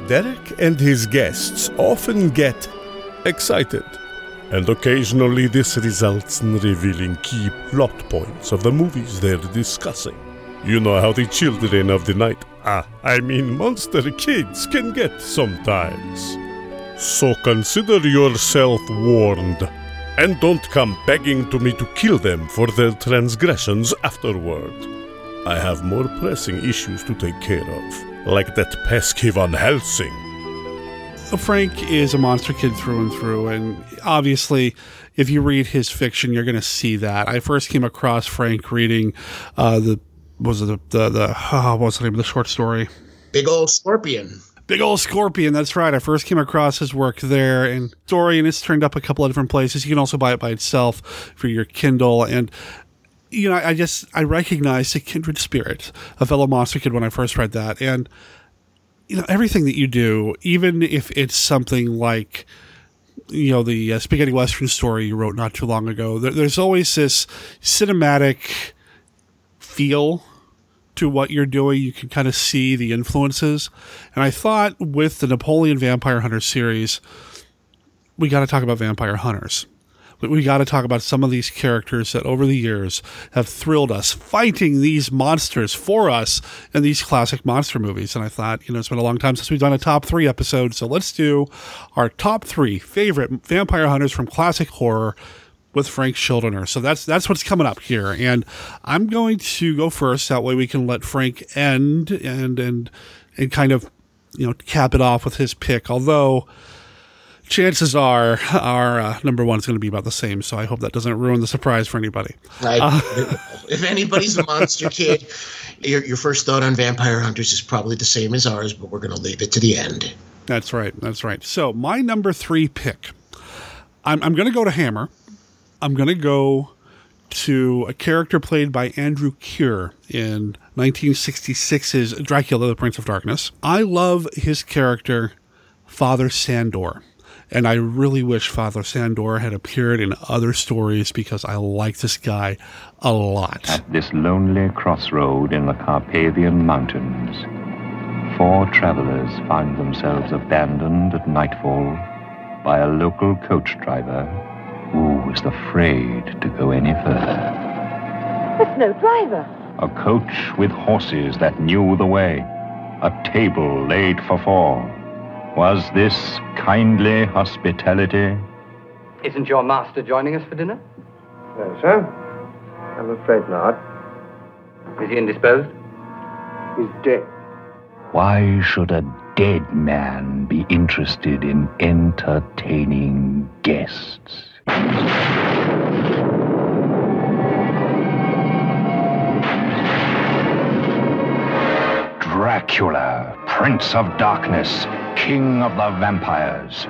Derek and his guests often get excited, and occasionally this results in revealing key plot points of the movies they're discussing. You know how the children of the night, ah, I mean monster kids, can get sometimes. So consider yourself warned, and don't come begging to me to kill them for their transgressions afterward. I have more pressing issues to take care of, like that pesky Van Helsing. Frank is a monster kid through and through, and obviously, if you read his fiction, you're going to see that. I first came across Frank reading uh, the was it the the, the oh, what's the name of the short story? big old scorpion. Big old scorpion. That's right. I first came across his work there, and story, and it's turned up a couple of different places. You can also buy it by itself for your Kindle, and you know, I just I recognized a kindred spirit, a fellow monster kid when I first read that, and you know, everything that you do, even if it's something like you know the uh, spaghetti western story you wrote not too long ago, there, there's always this cinematic feel to what you're doing. You can kind of see the influences. And I thought with the Napoleon Vampire Hunter series, we got to talk about vampire hunters. We- We got to talk about some of these characters that over the years have thrilled us, fighting these monsters for us in these classic monster movies. And I thought, you know, it's been a long time since we've done a top three episode. So let's do our top three favorite vampire hunters from classic horror with Frank Schildiner. So that's that's what's coming up here, and I'm going to go first. That way we can let Frank end and and and kind of you know cap it off with his pick. Although chances are our uh, number one is going to be about the same. So I hope that doesn't ruin the surprise for anybody. I, Uh, if anybody's a monster kid, your, your first thought on vampire hunters is probably the same as ours, but we're going to leave it to the end. That's right. That's right. So my number three pick. I'm, I'm going to go to Hammer. I'm going to go to a character played by Andrew Keir in 1966's Dracula, the Prince of Darkness. I love his character, Father Sandor. And I really wish Father Sandor had appeared in other stories because I like this guy a lot. At this lonely crossroad in the Carpathian Mountains, four travelers find themselves abandoned at nightfall by a local coach driver who was afraid to go any further. There's no driver. A coach with horses that knew the way, a table laid for four. Was this kindly hospitality? Isn't your master joining us for dinner? No, sir. I'm afraid not. Is he indisposed? He's dead. Why should a dead man be interested in entertaining guests? Dracula, Prince of Darkness, King of the Vampires.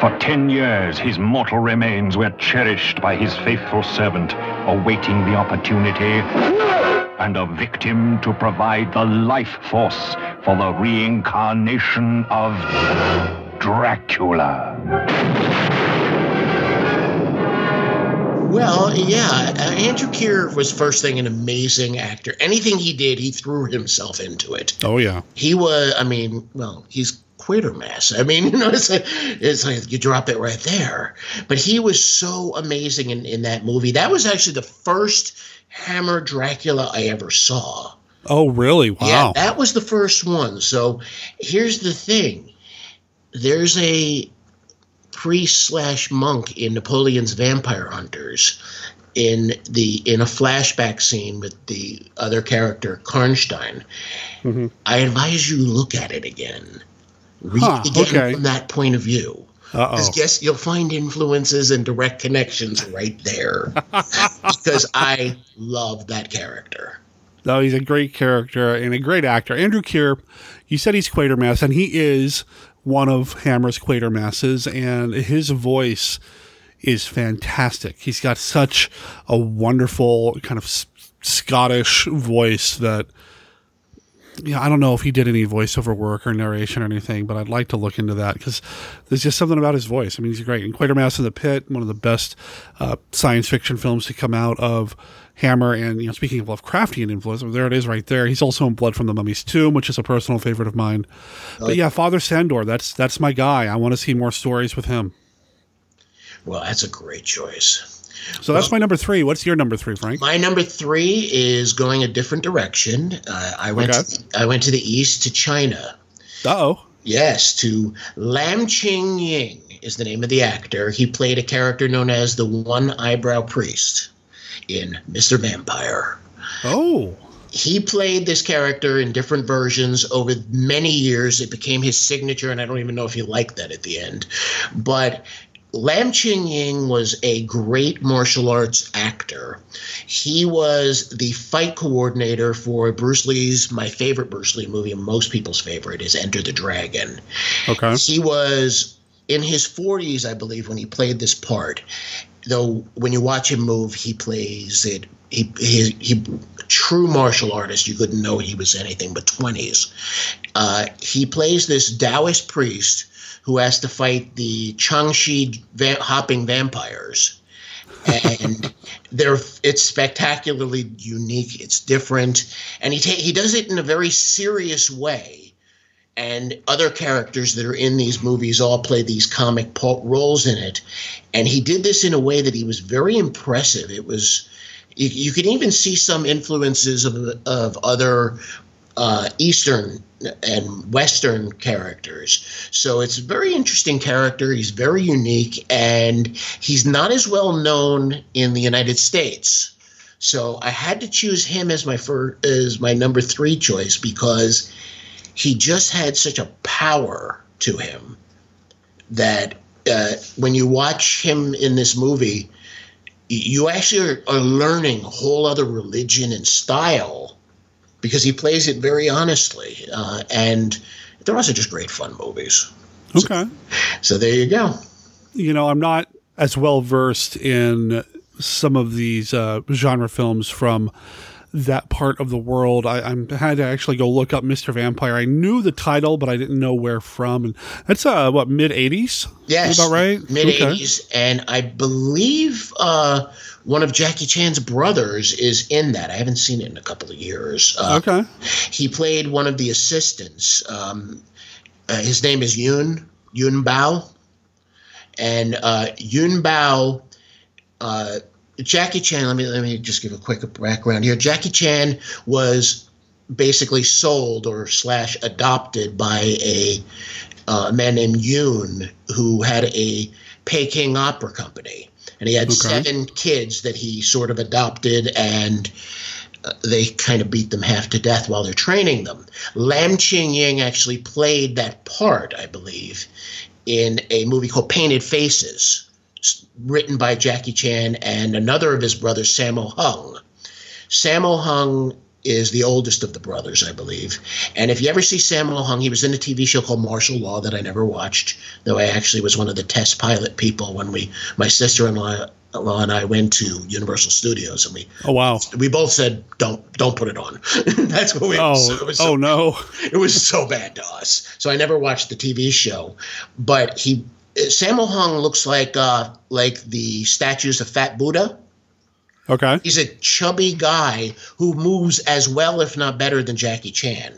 For ten years, his mortal remains were cherished by his faithful servant, awaiting the opportunity and a victim to provide the life force for the reincarnation of Dracula. Well, yeah, uh, Andrew Keir was first thing an amazing actor. Anything he did, he threw himself into it. Oh yeah, he was. I mean, well, he's Quatermass. I mean, you know, it's like, it's like you drop it right there. But he was so amazing in, in that movie. That was actually the first Hammer Dracula I ever saw. Oh, really? Wow. Yeah, that was the first one. So here's the thing there's a priest slash monk in Napoleon's Vampire Hunters in the in a flashback scene with the other character Karnstein. Mm-hmm. I advise you look at it again. Read Huh, it again okay. from that point of view. Because guess you'll find influences and direct connections right there. because I love that character. No, he's a great character and a great actor. Andrew Keir, you said he's Quatermass, and he is one of Hammer's Quatermasses, and his voice is fantastic. He's got such a wonderful kind of s- Scottish voice that. Yeah, I don't know if he did any voiceover work or narration or anything, but I'd like to look into that because there's just something about his voice. I mean, he's great. And Quatermass in the Pit, one of the best uh, science fiction films to come out of Hammer. And, you know, speaking of Lovecraftian influence, there it is right there. He's also in Blood from the Mummy's Tomb, which is a personal favorite of mine. But yeah, Father Sandor, that's that's my guy. I want to see more stories with him. Well, that's a great choice. So that's my number three. What's your number three, Frank? My number three is going a different direction. Uh, I went. Okay. To, I went to the east to China. Oh. Yes, to Lam Ching Ying is the name of the actor. He played a character known as the One Eyebrow Priest in Mr. Vampire. Oh. He played this character in different versions over many years. It became his signature, and I don't even know if he liked that at the end. But Lam Ching Ying was a great martial arts actor. He was the fight coordinator for Bruce Lee's, my favorite Bruce Lee movie, and most people's favorite, is Enter the Dragon. Okay. He was in his 40s, I believe, when he played this part. Though when you watch him move, he plays it. He, he, he true martial artist. You couldn't know he was anything but 20s. Uh, he plays this Taoist priest who has to fight the jiangshi va- hopping vampires. and they're it's spectacularly unique. It's different, and he ta- he does it in a very serious way. And other characters that are in these movies all play these comic roles in it, and he did this in a way that he was very impressive. It was you, you can even see some influences of of other uh, Eastern and Western characters. So it's a very interesting character. He's very unique, and he's not as well known in the United States. So I had to choose him as my first, as my number three choice because he just had such a power to him that uh, when you watch him in this movie, you actually are, are learning a whole other religion and style because he plays it very honestly. Uh, and they're also just great fun movies. Okay. So there you go. You know, I'm not as well versed in some of these uh, genre films from that part of the world. I, I had to actually go look up Mr. Vampire. I knew the title, but I didn't know where from. And that's uh, what mid '80s. Yes, about right. Mid '80s, and I believe uh, one of Jackie Chan's brothers is in that. I haven't seen it in a couple of years. Uh, okay. He played one of the assistants. Um, uh, his name is Yun Yun Bao, and uh, Yun Bao. Jackie Chan. Let me let me just give a quick background here. Jackie Chan was basically sold or slash adopted by a uh, man named Yoon who had a Peking opera company, and he had Okay. seven kids that he sort of adopted and. uh, They kind of beat them half to death while they're training them. Lam Ching Ying actually played that part, I believe, in a movie called Painted Faces, written by Jackie Chan and another of his brothers, Sammo Hung. Sammo Hung is the oldest of the brothers, I believe. And if you ever see Sammo Hung, he was in a TV show called Martial Law that I never watched, though I actually was one of the test pilot people when we, my sister-in-law law and I went to Universal Studios, and we Oh wow. we both said don't don't put it on. That's what we. Oh, so oh no. it was so bad to us. So I never watched the TV show. But he, Sammo Hung looks like uh, like the statues of Fat Buddha. Okay. He's a chubby guy who moves as well, if not better, than Jackie Chan.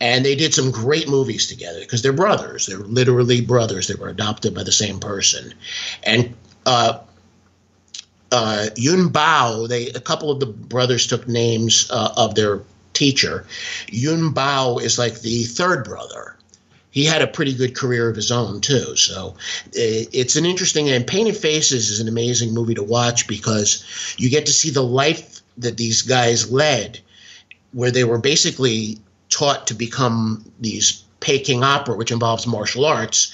And they did some great movies together because they're brothers. They're literally brothers. They were adopted by the same person. And uh, uh, Yun Bao, they a couple of the brothers took names uh, of their teacher. Yun Bao is like the third brother. He had a pretty good career of his own too. So it's an interesting and Painted Faces is an amazing movie to watch because you get to see the life that these guys led, where they were basically taught to become these Peking opera, which involves martial arts,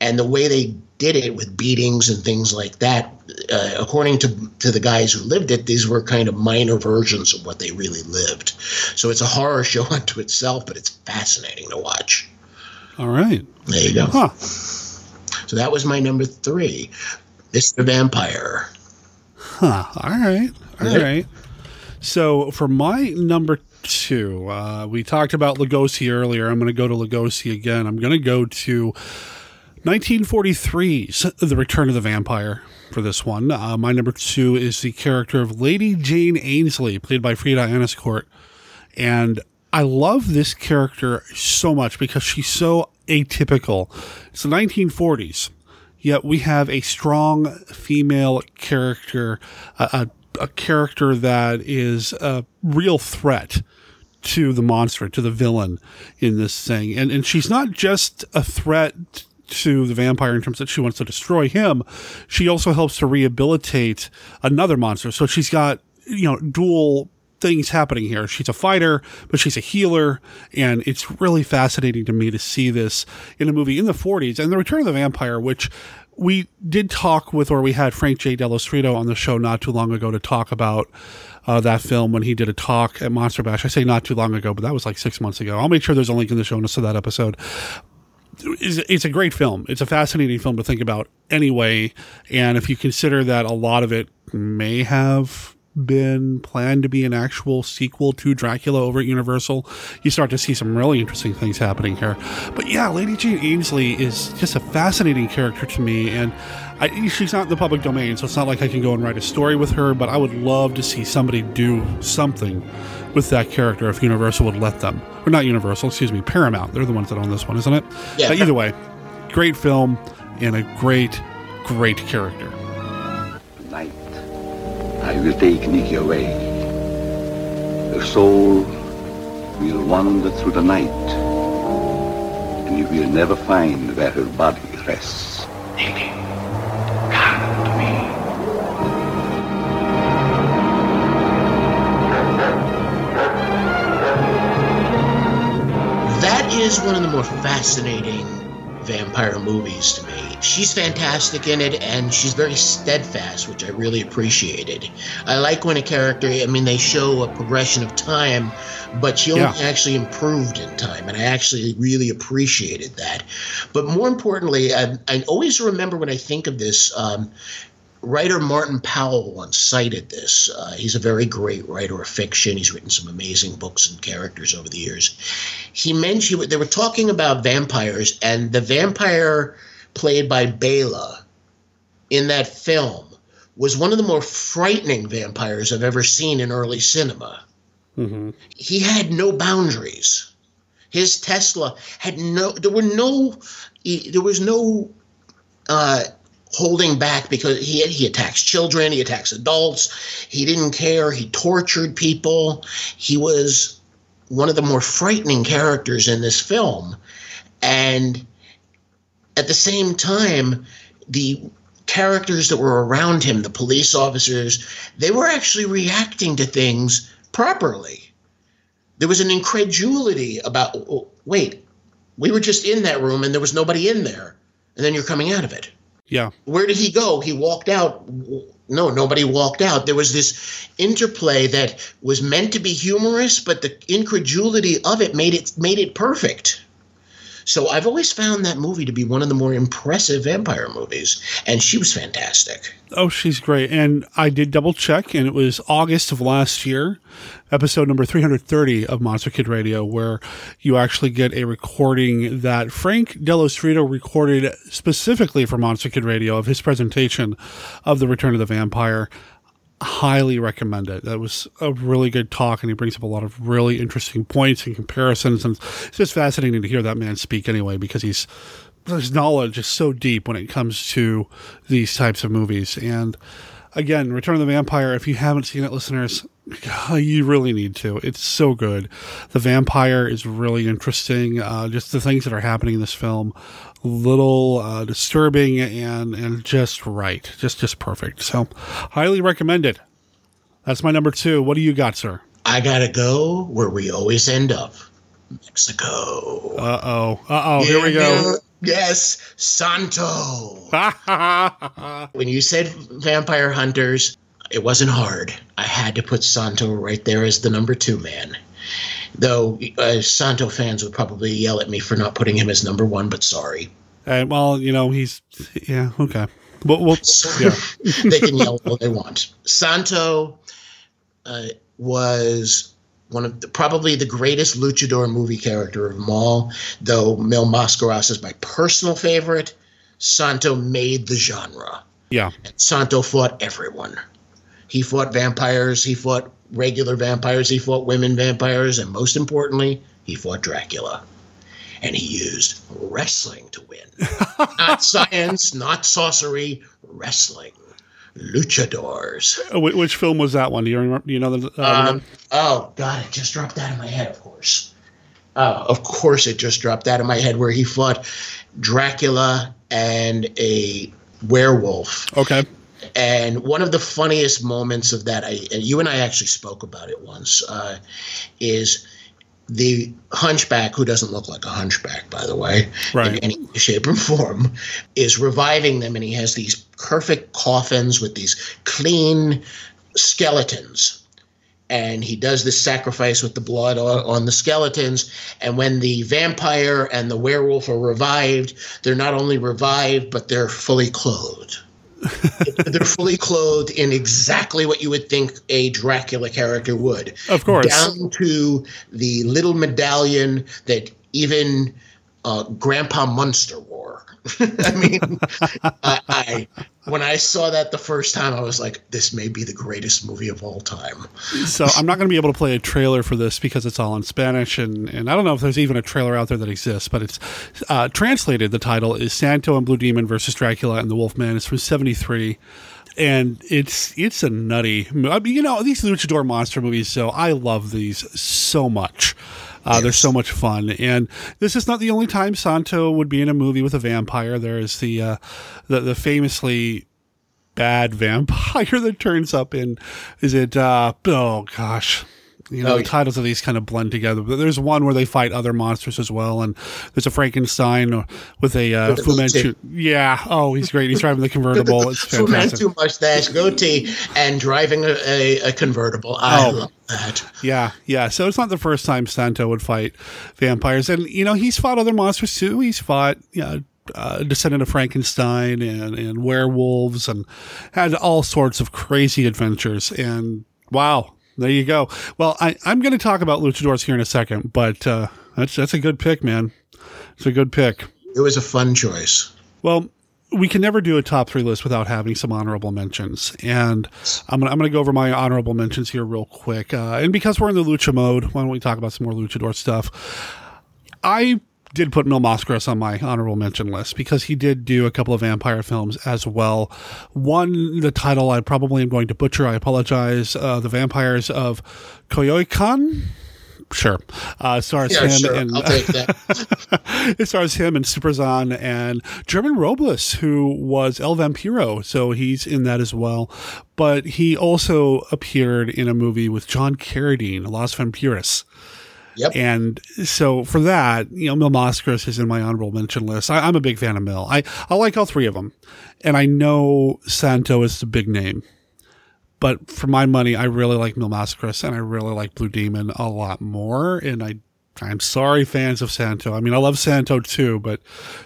and the way they did it with beatings and things like that. Uh, according to to the guys who lived it, these were kind of minor versions of what they really lived. So it's a horror show unto itself, but it's fascinating to watch. All right. There you go. Huh. So that was my number three, Mr. Vampire. Huh. All right. All Yeah. right. So for my number two, uh, we talked about Lugosi earlier. I'm going to go to Lugosi again. I'm going to go to 1943's The Return of the Vampire for this one. Uh, my number two is the character of Lady Jane Ainsley, played by Frieda Inescort. And I love this character so much because she's so atypical. It's the 1940s, yet we have a strong female character, a, a, a character that is a real threat to the monster, to the villain in this thing. And and she's not just a threat to the vampire in terms that she wants to destroy him. She also helps to rehabilitate another monster. So she's got, you know, dual things happening here. She's a fighter, but she's a healer, and it's really fascinating to me to see this in a movie in the 40s. And The Return of the Vampire, which we did talk with, or we had Frank J. Dello Stritto on the show not too long ago to talk about uh, that film when he did a talk at Monster Bash. I say not too long ago, but that was like six months ago. I'll make sure there's a link in the show notes to that episode. It's, it's a great film. It's a fascinating film to think about anyway. And if you consider that a lot of it may have been planned to be an actual sequel to Dracula over at Universal, you start to see some really interesting things happening here. But yeah, Lady Jane Ainsley is just a fascinating character to me, and I, she's not in the public domain, so it's not like I can go and write a story with her. But I would love to see somebody do something with that character if Universal would let them, or not Universal, excuse me, Paramount. They're the ones that own this one, isn't it? Yeah. But either way, great film and a great, great character. Tonight, I will take Nikki away. Her soul will wander through the night, and you will never find where her body rests. Nikki, come to me. That is one of the more fascinating vampire movies to me. She's fantastic in it, and she's very steadfast, which I really appreciated. I like when a character, I mean, they show a progression of time, but she only Yeah. actually improved in time, and I actually really appreciated that. But more importantly, I, I always remember when I think of this. Um, writer Martin Powell once cited this. Uh, he's a very great writer of fiction. He's written some amazing books and characters over the years. He mentioned they were talking about vampires, and the vampire played by Bela in that film was one of the more frightening vampires I've ever seen in early cinema. Mm-hmm. He had no boundaries. His Tesla had no. There were no. There was no. Uh, holding back because he he attacks children, he attacks adults. He didn't care. He tortured people. He was one of the more frightening characters in this film, and at the same time, the characters that were around him, the police officers, they were actually reacting to things properly. There was an incredulity about, oh, wait, we were just in that room and there was nobody in there, and then you're coming out of it. Yeah. Where did he go? He walked out. No, nobody walked out. There was this interplay that was meant to be humorous, but the incredulity of it made it made it perfect. So I've always found that movie to be one of the more impressive vampire movies, and she was fantastic. Oh, she's great. And I did double check, and it was August of last year, episode number 330 of Monster Kid Radio, where you actually get a recording that Frank Delos Dello Stritto recorded specifically for Monster Kid Radio of his presentation of The Return of the Vampire. Highly recommend it. That was a really good talk, and he brings up a lot of really interesting points and comparisons. And it's just fascinating to hear that man speak anyway, because he's his knowledge is so deep when it comes to these types of movies. And again, Return of the Vampire, if you haven't seen it, listeners, you really need to. It's so good. The vampire is really interesting. Uh, just the things that are happening in this film, little uh, disturbing and and just right, just just perfect. So, highly recommended. That's my number two. What do you got, sir? I gotta go where we always end up, Mexico. Uh oh. Uh oh. Here we go. Yes, Santo. when you said vampire hunters, it wasn't hard. I had to put Santo right there as the number two man. Though uh, Santo fans would probably yell at me for not putting him as number one, but sorry. And well, you know, he's yeah okay. Well, well yeah. they can yell all they want. Santo uh, was one of the, probably the greatest luchador movie character of them all. Though Mil Mascaras is my personal favorite, Santo made the genre. Yeah. Santo fought everyone. He fought vampires. He fought regular vampires. He fought women vampires, and most importantly, he fought Dracula. And he used wrestling to win. not science, not sorcery, wrestling. Luchadors. Uh, Which film was that one? Do you remember? Do you know the? Uh, Um, oh God! It just dropped out of my head. Of course. Uh, of course, it just dropped out of my head where he fought Dracula and a werewolf. Okay. And one of the funniest moments of that, I and you and I actually spoke about it once, uh, is the hunchback, who doesn't look like a hunchback, by the way, Right. in any shape or form, is reviving them, and he has these perfect coffins with these clean skeletons. And he does this sacrifice with the blood on, on the skeletons. And when the vampire and the werewolf are revived, they're not only revived, but they're fully clothed they're fully clothed in exactly what you would think a Dracula character would. Of course. Down to the little medallion that even uh, Grandpa Munster wore. I mean, I, I when I saw that the first time, I was like, "This may be the greatest movie of all time." so I'm not going to be able to play a trailer for this because it's all in Spanish, and, and I don't know if there's even a trailer out there that exists, but it's uh, translated. The title is Santo and Blue Demon versus Dracula and the Wolfman. It's from '73, and it's it's a nutty. I mean, you know, these luchador monster movies. So I love these so much. Uh, They're so much fun, and this is not the only time Santo would be in a movie with a vampire. There is the uh, the, the famously bad vampire that turns up in is it uh oh gosh You know, Oh, the yeah. titles of these kind of blend together. But there's one where they fight other monsters as well, and there's a Frankenstein with a uh, With Fu. Manchu. Yeah. Oh, he's great. He's driving the convertible. It's Fu. Manchu mustache, goatee, and driving a, a, a convertible. I Oh. love that. Yeah, yeah. So it's not the first time Santo would fight vampires, and you know he's fought other monsters too. He's fought, you know, uh, descendant of Frankenstein and and werewolves, and had all sorts of crazy adventures. And wow, there you go. Well, I, I'm going to talk about luchadors here in a second, but uh, that's that's a good pick, man. It's a good pick. It was a fun choice. Well, we can never do a top three list without having some honorable mentions, and I'm gonna I'm gonna go over my honorable mentions here real quick. Uh, and because we're in the lucha mode, why don't we talk about some more luchador stuff? I did put Mil Mascaras on my honorable mention list because he did do a couple of vampire films as well. One, the title I probably am going to butcher. I apologize. Uh, the Vampires of Coyoacán. Sure. Uh, stars Yeah, him sure. and I'll take that. it stars him and Superzan and German Robles, who was El Vampiro, so he's in that as well. But he also appeared in a movie with John Carradine, Los Vampiros. Yep. And so for that, you know, Mil Mascaras is in my honorable mention list. I, I'm a big fan of Mil. I, I like all three of them. And I know Santo is the big name. But for my money, I really like Mil Mascaras and I really like Blue Demon a lot more. And I, I'm sorry, fans of Santo. I mean, I love Santo too, but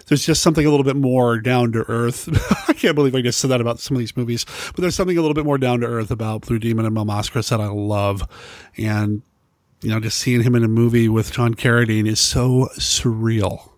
there's just something a little bit more down to earth. I can't believe I just said that about some of these movies, but there's something a little bit more down to earth about Blue Demon and Mil Mascaras that I love. And, you know, just seeing him in a movie with John Carradine is so surreal.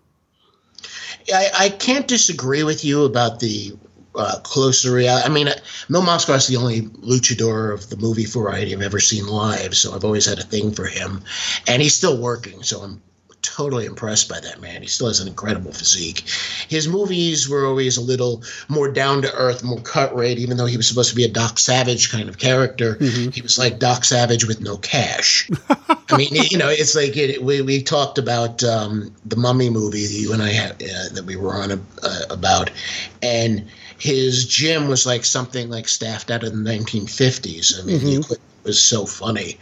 I, I can't disagree with you about the uh, closer reality. I mean, uh, Mil Mascaras is the only luchador of the movie variety I've ever seen live, so I've always had a thing for him. And he's still working, so I'm totally impressed by that man. He still has an incredible physique. His movies were always a little more down to earth, more cut rate, even though he was supposed to be a Doc Savage kind of character. He was like Doc Savage with no cash. I mean, you know, it's like it, we we talked about um, the Mummy movie that you and I had uh, that we were on uh, about, and his gym was like something like staffed out of the 1950s. I mean, the equipment was so funny.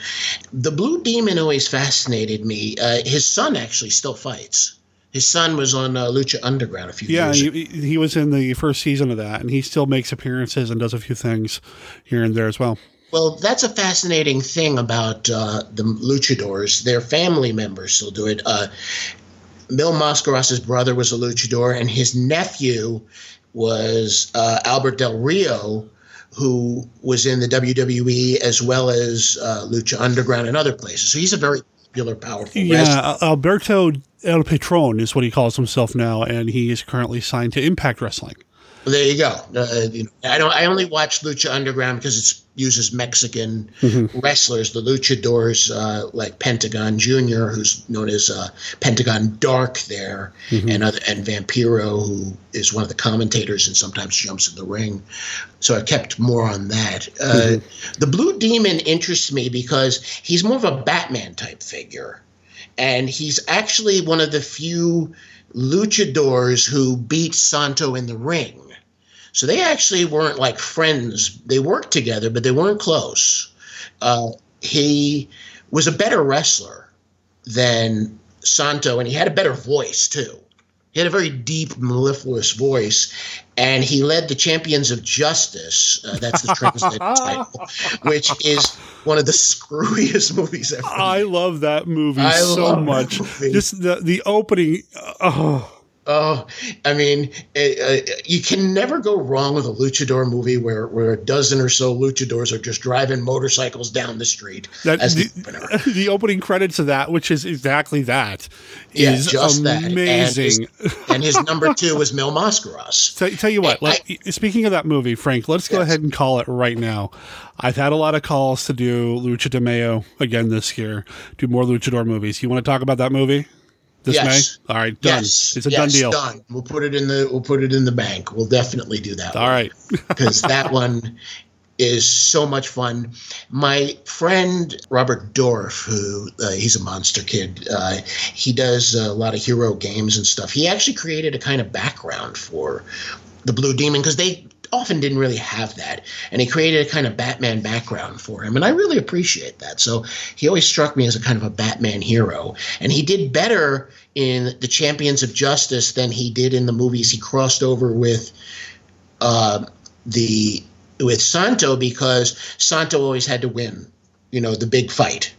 The Blue Demon always fascinated me. Uh, his son actually still fights. His son was on uh, Lucha Underground a few Yeah, years ago. he, he was in the first season of that, and he still makes appearances and does a few things here and there as well. Well, that's a fascinating thing about uh, the luchadors. Their family members still do it. Uh, Mil Mascaras' brother was a luchador, and his nephew was uh, Alberto Del Rio, who was in the WWE as well as uh, Lucha Underground and other places. So he's a very popular, powerful wrestler. Yeah, Alberto El Patron is what he calls himself now, and he is currently signed to Impact Wrestling. Well, there you go. Uh, you know, I don't. I only watch Lucha Underground because it uses Mexican Mhm. wrestlers, the luchadors, uh, like Pentagon Junior, who's known as uh, Pentagon Dark there, Mhm. and other, and Vampiro, who is one of the commentators and sometimes jumps in the ring. So I kept more on that. Uh, Mhm. The Blue Demon interests me because he's more of a Batman type figure, and he's actually one of the few luchadors who beat Santo in the ring. So they actually weren't like friends. They worked together, but they weren't close. Uh, he was a better wrestler than Santo, and he had a better voice too. He had a very deep, mellifluous voice, and he led the Champions of Justice. Uh, that's the translated title, which is one of the screwiest movies ever. I love that movie I so much. movie. Just the the opening. Oh, Oh, I mean, it, uh, you can never go wrong with a luchador movie where, where a dozen or so luchadors are just driving motorcycles down the street. that as the the, the opening credits of that, which is exactly that, Yeah, is just that. And amazing. his- And his, number two was Mil Mascaras. Tell, tell you what, let, speaking of that movie, Frank, let's go ahead and call it right now. I've had a lot of calls to do Lucha de Mayo again this year, do more luchador movies. You want to talk about that movie this Yes. May? All right, done. Yes, it's a yes, done deal. Done. We'll put it in the we'll put it in the bank. We'll definitely do that. All right. because that one is so much fun. My friend Robert Dorff, who uh, he's a monster kid, uh, he does a lot of hero games and stuff. He actually created a kind of background for the Blue Demon because they often didn't really have that. And he created a kind of Batman background for him. And I really appreciate that. So he always struck me as a kind of a Batman hero. And he did better in The Champions of Justice than he did in the movies he crossed over with uh, the with Santo because Santo always had to win, you know, the big fight.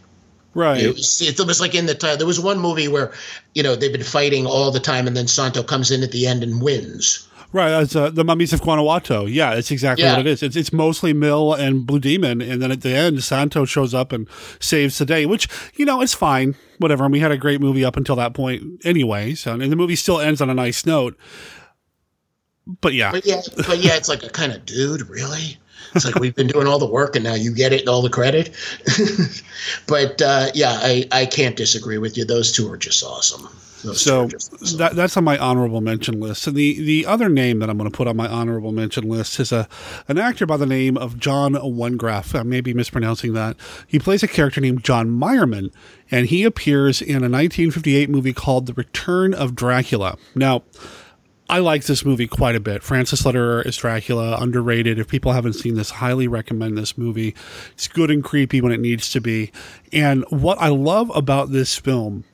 Right. It was, it was like in the time. There was one movie where, you know, they've been fighting all the time, and then Santo comes in at the end and wins. Right, that's uh, the Mummies of Guanajuato. Yeah, it's exactly Yeah. what it is. It's it's mostly Mil and Blue Demon, and then at the end, Santo shows up and saves the day. Which you know, it's fine, whatever. And we had a great movie up until that point, anyway. So, and the movie still ends on a nice note. But yeah, But yeah, but yeah, it's like a kind of dude, really. It's like we've been doing all the work and now you get it and all the credit. but uh, yeah, I, I can't disagree with you. Those two are just awesome. So that, that's on my honorable mention list. And the, the other name that I'm going to put on my honorable mention list is a an actor by the name of John Wengraf. I may be mispronouncing that. He plays a character named John Merriman, and he appears in a 1958 movie called The Return of Dracula. Now, I like this movie quite a bit. Francis Lederer is Dracula, underrated. If people haven't seen this, highly recommend this movie. It's good and creepy when it needs to be. And what I love about this film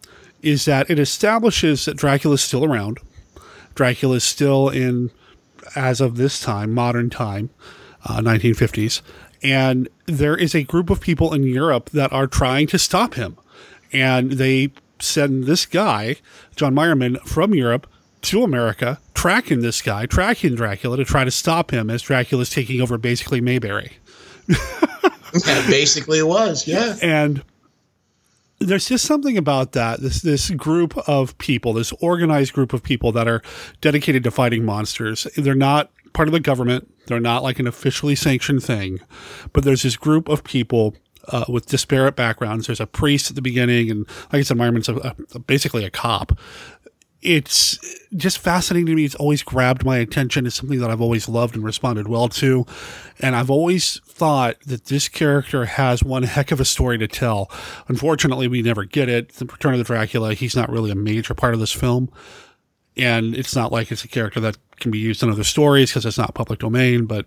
is that it establishes that Dracula is still around. Dracula is still in, as of this time, modern time, uh, 1950s. And there is a group of people in Europe that are trying to stop him. And they send this guy, John Merriman, from Europe to America, tracking this guy, tracking Dracula to try to stop him as Dracula's taking over basically Mayberry. That basically was, yeah. And there's just something about that. This this group of people, this organized group of people that are dedicated to fighting monsters. They're not part of the government. They're not like an officially sanctioned thing, but there's this group of people uh, with disparate backgrounds. There's a priest at the beginning, and like I said, Myron's a, a, basically a cop. It's just fascinating to me. It's always grabbed my attention. It's something that I've always loved and responded well to. And I've always thought that this character has one heck of a story to tell. Unfortunately, we never get it. The Return of the Dracula, he's not really a major part of this film. And it's not like it's a character that can be used in other stories because it's not public domain. But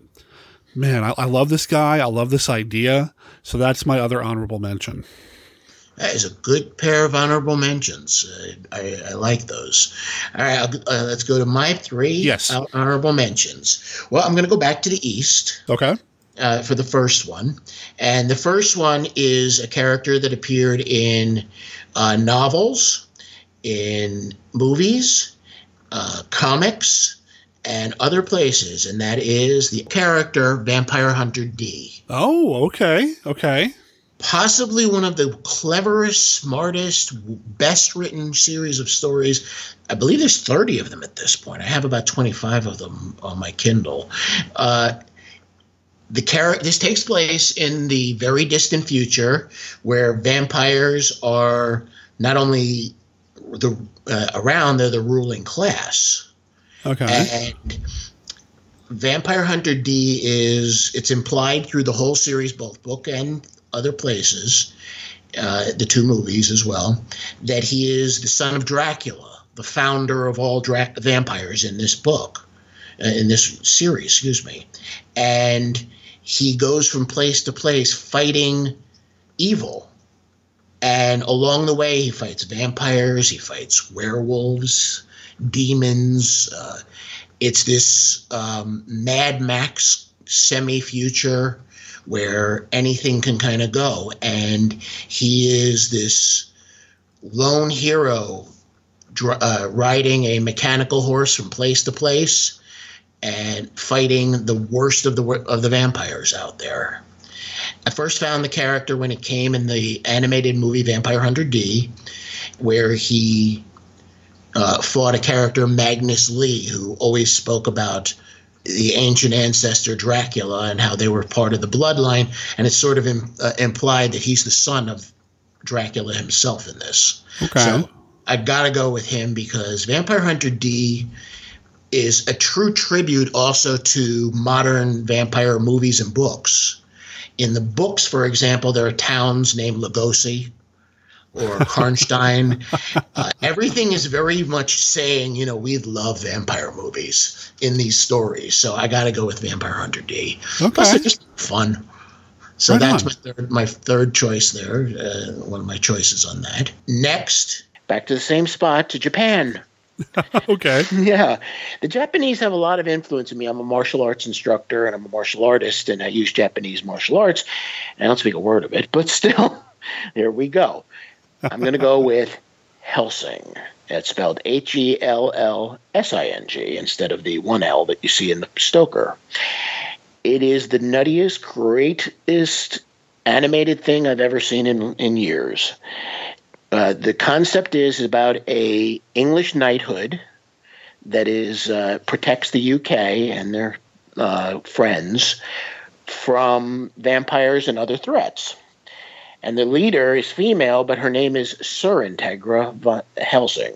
man, I, I love this guy. I love this idea. So that's my other honorable mention. That is a good pair of honorable mentions. Uh, I, I like those. All right, I'll, uh, let's go to my three Yes. hon- honorable mentions. Well, I'm going to go back to the East. Okay. Uh, for the first one. And the first one is a character that appeared in uh, novels, in movies, uh, comics, and other places. And that is the character Vampire Hunter D. Oh, okay. Okay. Possibly one of the cleverest, smartest, best written series of stories. I believe there's 30 of them at this point. I have about 25 of them on my Kindle. Uh, the character this takes place in the very distant future where vampires are not only the uh, around they're the ruling class Okay. and vampire hunter d is it's implied through the whole series both book and other places uh, the two movies as well that he is the son of dracula the founder of all dra- vampires in this book uh, in this series excuse me and he goes from place to place fighting evil. And along the way, he fights vampires, he fights werewolves, demons. Uh, it's this um, Mad Max semi future where anything can kind of go. And he is this lone hero uh, riding a mechanical horse from place to place and fighting the worst of the of the vampires out there. I first found the character when it came in the animated movie Vampire Hunter D, where he uh, fought a character Magnus Lee, who always spoke about the ancient ancestor Dracula and how they were part of the bloodline, and it's sort of im- uh, implied that he's the son of Dracula himself in this. Okay. So I gotta go with him because Vampire Hunter D is a true tribute also to modern vampire movies and books. In the books, for example, there are towns named Lugosi, or Karnstein. uh, everything is very much saying, you know, we love vampire movies in these stories. So I got to go with Vampire Hunter D. Okay. Plus, they're just fun. So Right that's on. my third, my third choice there. Uh, one of my choices on that. Next, back to the same spot to Japan. okay. Yeah. The Japanese have a lot of influence in me. I'm a martial arts instructor and I'm a martial artist and I use Japanese martial arts. And I don't speak a word of it, but still, there we go. I'm going to go with Hellsing. It's spelled H E L L S I N G instead of the one L that you see in the Stoker. It is the nuttiest, greatest animated thing I've ever seen in, in years. Uh, the concept is about a English knighthood that is uh, protects the UK and their uh, friends from vampires and other threats. And the leader is female, but her name is Sir Integra von Helsing.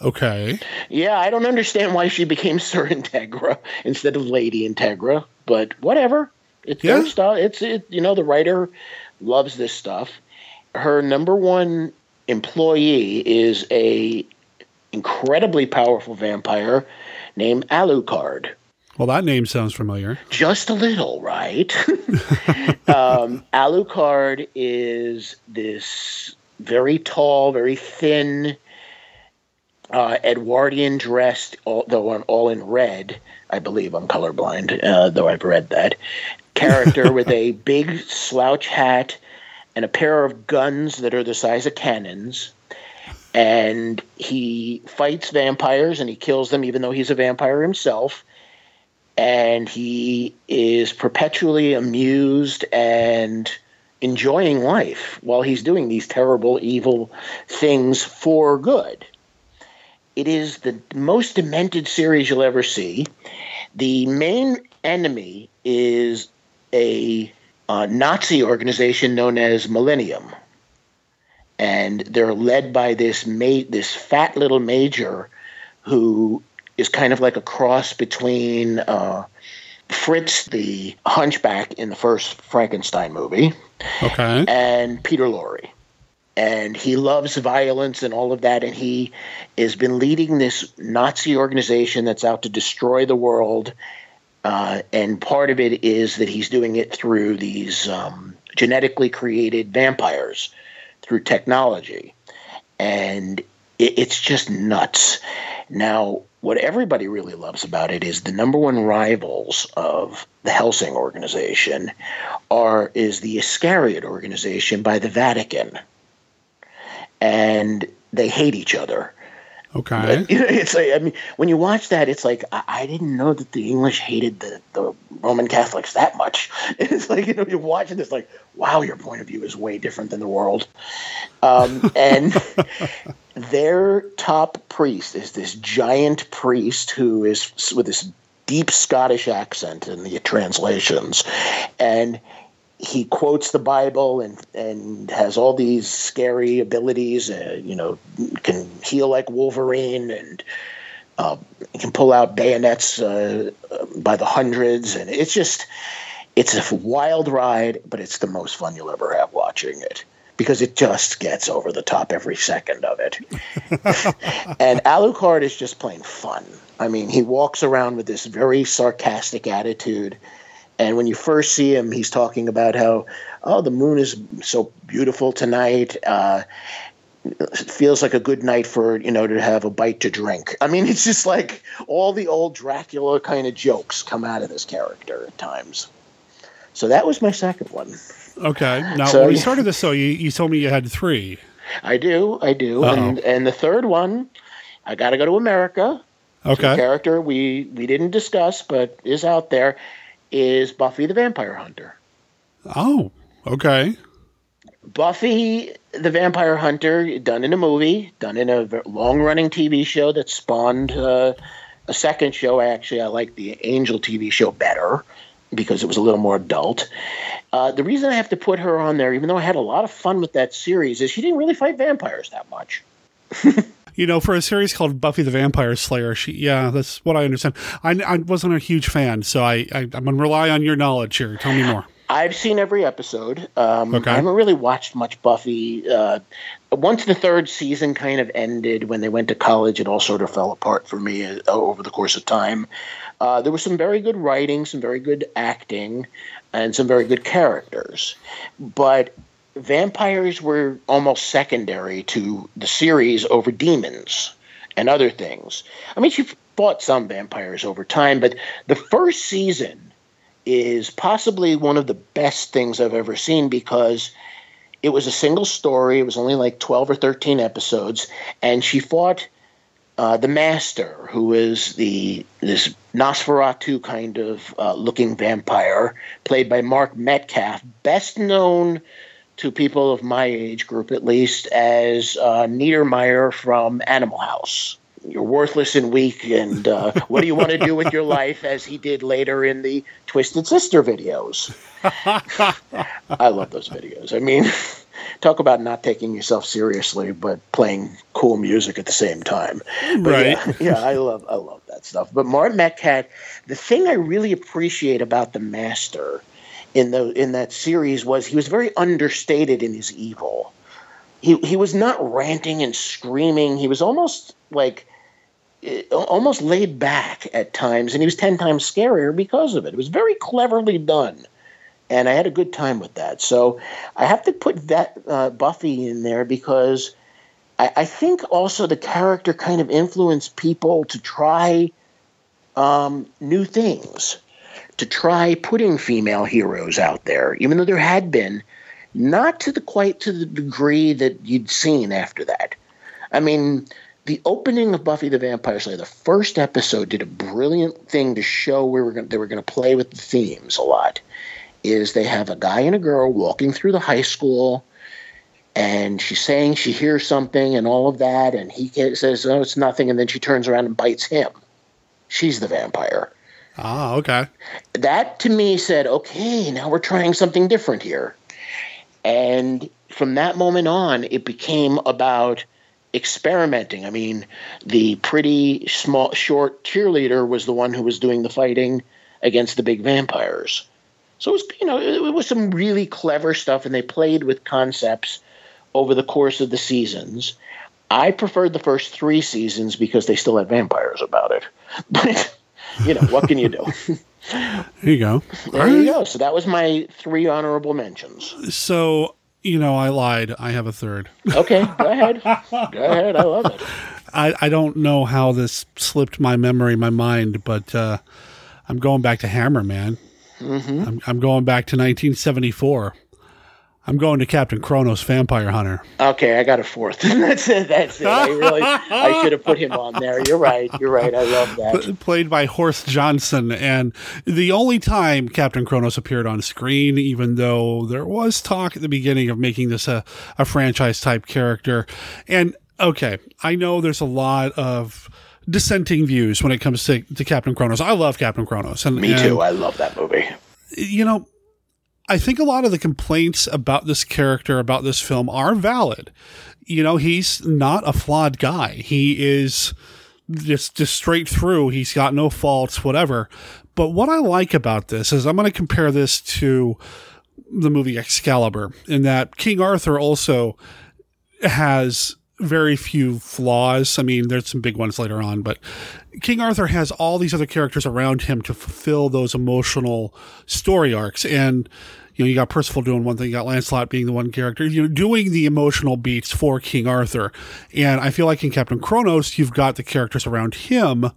Okay. Yeah, I don't understand why she became Sir Integra instead of Lady Integra, but whatever. It's their Yeah. stuff. It's it. You know, the writer loves this stuff. Her number one employee is a incredibly powerful vampire named Alucard. Well, that name sounds familiar. Just a little, right? um, Alucard is this very tall, very thin, uh, Edwardian dressed, though on- all in red. I believe I'm colorblind, uh, though I've read that. Character with a big slouch hat and a pair of guns that are the size of cannons. And he fights vampires and he kills them, even though he's a vampire himself and he is perpetually amused and enjoying life while he's doing these terrible, evil things for good. It is the most demented series you'll ever see. The main enemy is a uh, Nazi organization known as Millennium, and they're led by this ma- this fat little major who is kind of like a cross between uh, Fritz the Hunchback in the first Frankenstein movie Okay. and Peter Lorre. And he loves violence and all of that. And he has been leading this Nazi organization that's out to destroy the world. Uh, and part of it is that he's doing it through these um, genetically created vampires through technology. And it, it's just nuts. Now, what everybody really loves about it is the number one rivals of the Hellsing organization are is the Iscariot organization by the Vatican, and they hate each other. Okay. You know, it's like I mean, when you watch that, it's like I, I didn't know that the English hated the, the Roman Catholics that much. It's like you know you're watching this, like wow, your point of view is way different than the world. Um, and their top priest is this giant priest who is with this deep Scottish accent in the translations, and he quotes the Bible and and has all these scary abilities. Uh, you know, can heal like Wolverine and uh, can pull out bayonets uh, by the hundreds, and it's just it's a wild ride, but it's the most fun you'll ever have watching it because it just gets over the top every second of it. and Alucard is just plain fun. I mean, he walks around with this very sarcastic attitude. And when you first see him, he's talking about how, oh, the moon is so beautiful tonight. Uh, it feels like a good night for, you know, to have a bite to drink. I mean, it's just like all the old Dracula kind of jokes come out of this character at times. So that was my second one. Okay. Now, So, when we started this, though, you, you told me you had three. I do, I do. Uh-oh. And and the third one, I got to go to America. Okay. The character we we didn't discuss, but is out there, is Buffy the Vampire Hunter. Oh, okay. Buffy the Vampire Hunter, done in a movie, done in a long running TV show that spawned uh, a second show. Actually, I like the Angel TV show better because it was a little more adult. Uh, the reason I have to put her on there, even though I had a lot of fun with that series, is she didn't really fight vampires that much. You know, for a series called Buffy the Vampire Slayer, she, yeah, that's what I understand. I, I wasn't a huge fan, so I, I, I'm going to rely on your knowledge here. Tell me more. I've seen every episode. Um, Okay. I haven't really watched much Buffy. Uh, once the third season kind of ended when they went to college, it all sort of fell apart for me uh, over the course of time. Uh, there was some very good writing, some very good acting, and some very good characters. But vampires were almost secondary to the series over demons and other things. I mean, she fought some vampires over time, but the first season is possibly one of the best things I've ever seen because it was a single story. It was only like 12 or 13 episodes. And she fought uh, the master, who is the this Nosferatu kind of uh, looking vampire, played by Mark Metcalf, best known to people of my age group at least as uh, Niedermeyer from Animal House. You're worthless and weak, and uh, what do you want to do with your life? As he did later in the Twisted Sister videos. I love those videos. I mean, talk about not taking yourself seriously, but playing cool music at the same time. But Right. Yeah, yeah, I love I love that stuff. But Martin Metcalf, the thing I really appreciate about the Master in the in that series was he was very understated in his evil. He he was not ranting and screaming. He was almost like eh, almost laid back at times, and he was ten times scarier because of it. It was very cleverly done and I had a good time with that. So I have to put that uh, Buffy in there because I, I think also the character kind of influenced people to try um, new things, to try putting female heroes out there, even though there had been, not to the quite to the degree that you'd seen after that. I mean, the opening of Buffy the Vampire Slayer, the first episode, did a brilliant thing to show we were going they were going to play with the themes a lot is they have a guy and a girl walking through the high school and she's saying she hears something and all of that and he says oh it's nothing and then she turns around and bites him. She's the vampire. Ah, okay. that to me said okay now we're trying something different here. And from that moment on it became about experimenting. I mean the pretty small short cheerleader was the one who was doing the fighting against the big vampires. So it was, you know, it, it was some really clever stuff, and they played with concepts over the course of the seasons. I preferred the first three seasons because they still had vampires about it. But you know, what can you do? There you go. there you go. So that was my three honorable mentions. So, you know, I lied. I have a third. Okay, go ahead. Go ahead. I love it. I, I don't know how this slipped my memory, my mind, but uh, I'm going back to Hammer, man. Mm-hmm. I'm, I'm going back to 1974. I'm going to Captain Kronos, Vampire Hunter. Okay, I got a fourth. that's it. That's it. I really, I should have put him on there. You're right. You're right. I love that. P- played by Horst Janson. And the only time Captain Kronos appeared on screen, even though there was talk at the beginning of making this a, a franchise type character. And okay, I know there's a lot of dissenting views when it comes to, to Captain Kronos. I love Captain Kronos. And, Me and, too. I love that movie. You know, I think a lot of the complaints about this character, about this film, are valid. You know, he's not a flawed guy. He is just just straight through. He's got no faults, whatever. But what I like about this is I'm going to compare this to the movie Excalibur, in that King Arthur also has very few flaws. I mean, there's some big ones later on, but King Arthur has all these other characters around him to fulfill those emotional story arcs. And, you know, you got Percival doing one thing, you got Lancelot being the one character, you know, doing the emotional beats for King Arthur. And I feel like in Captain Kronos, you've got the characters around him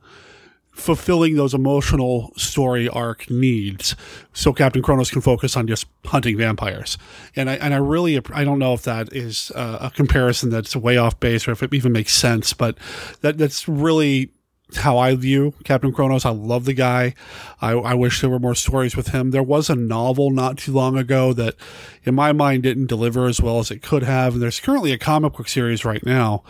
fulfilling those emotional story arc needs so captain kronos can focus on just hunting vampires and i and i really i don't know if that is a comparison that's way off base or if it even makes sense but that that's really how I view Captain Kronos. I love the guy. I, I wish there were more stories with him. There was a novel not too long ago that, in my mind, didn't deliver as well as it could have. And there's currently a comic book series right now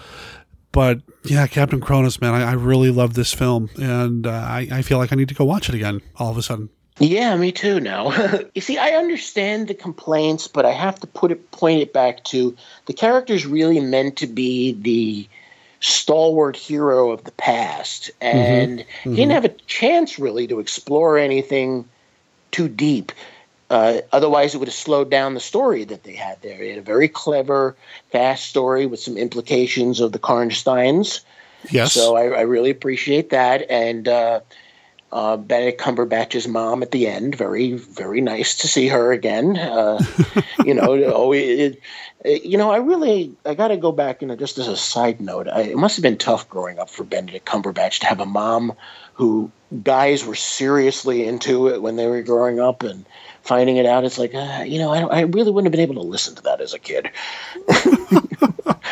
but yeah, Captain Kronos, man, I, I really love this film, and uh, I, I feel like I need to go watch it again all of a sudden. Yeah, me too. Now, you see, I understand the complaints, but I have to put it point it back to the character's really meant to be the stalwart hero of the past, and Mhm. he didn't have a chance really to explore anything too deep. Uh, otherwise, it would have slowed down the story that they had there. They had a very clever, fast story with some implications of the Karnsteins. Yes. So I, I really appreciate that. And uh, uh, Benedict Cumberbatch's mom at the end, very, very nice to see her again. Uh, you know, oh, it, it, you know, I really, I got to go back you know, just as a side note, I, it must have been tough growing up for Benedict Cumberbatch to have a mom who guys were seriously into it when they were growing up and finding it out. It's like, uh, you know, I, I, really wouldn't have been able to listen to that as a kid.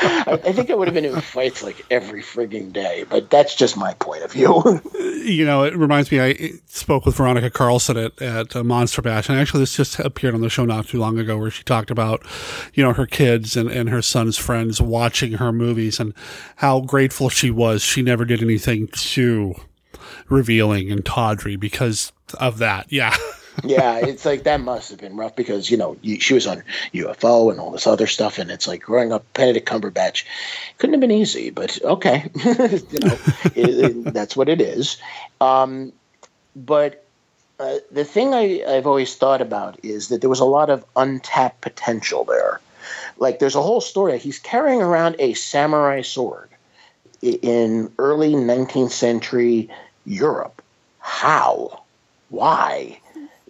I, I, think I would have been in fights like every frigging day, but that's just my point of view. you know, it reminds me, I spoke with Veronica Carlson at, at uh, Monster Bash, and actually this just appeared on the show not too long ago where she talked about, you know, her kids and, and her son's friends watching her movies and how grateful she was she never did anything too revealing and tawdry because of that. Yeah. yeah, it's like that must have been rough because you know she was on UFO and all this other stuff, and it's like growing up Benedict Cumberbatch couldn't have been easy, but okay, you know it, it, that's what it is. Um, but uh, the thing I, I've always thought about is that there was a lot of untapped potential there. Like there's a whole story. He's carrying around a samurai sword in early 19th century Europe. How? Why?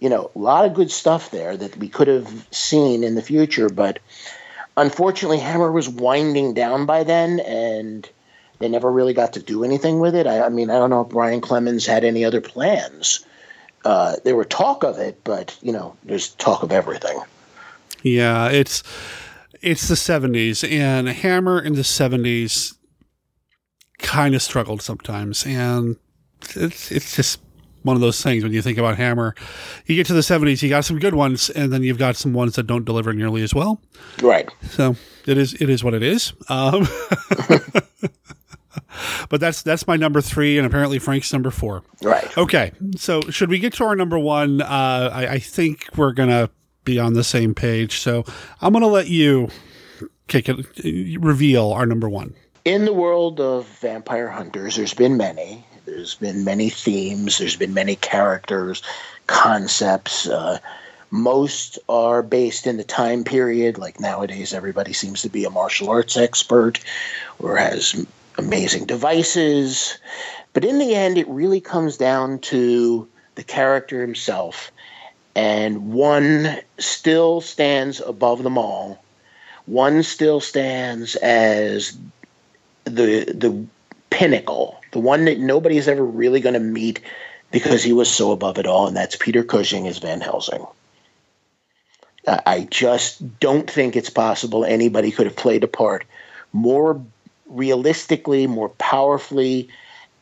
You know, a lot of good stuff there that we could have seen in the future, but unfortunately, Hammer was winding down by then, and they never really got to do anything with it. I, I mean, I don't know if Brian Clemens had any other plans. Uh, there were talk of it, but you know, there's talk of everything. Yeah, it's it's the '70s, and Hammer in the '70s kind of struggled sometimes, and it's it's just one of those things when you think about Hammer. You get to the 70s, you got some good ones, and then you've got some ones that don't deliver nearly as well. Right. So it is it is what it is. Um, but that's that's my number three, and apparently Frank's number four. Right. Okay. So should we get to our number one? Uh, I, I think we're gonna be on the same page. So I'm gonna let you kick it, reveal our number one. In the world of vampire hunters, there's been many. There's been many themes, there's been many characters, concepts. Uh, most are based in the time period. Like nowadays, everybody seems to be a martial arts expert or has amazing devices. But in the end, it really comes down to the character himself. And one still stands above them all. One still stands as the the pinnacle the one that nobody's ever really going to meet because he was so above it all, and that's Peter Cushing as Van Helsing. I just don't think it's possible anybody could have played a part more realistically, more powerfully,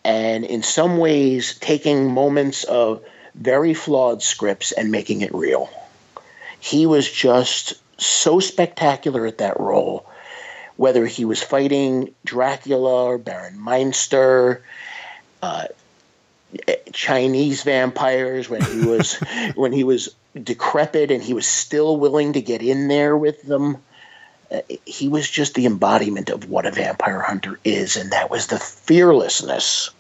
and in some ways taking moments of very flawed scripts and making it real. He was just so spectacular at that role whether he was fighting Dracula or Baron Meinster, uh, Chinese vampires when he was when he was decrepit and he was still willing to get in there with them. Uh, he was just the embodiment of what a vampire hunter is, and that was the fearlessness,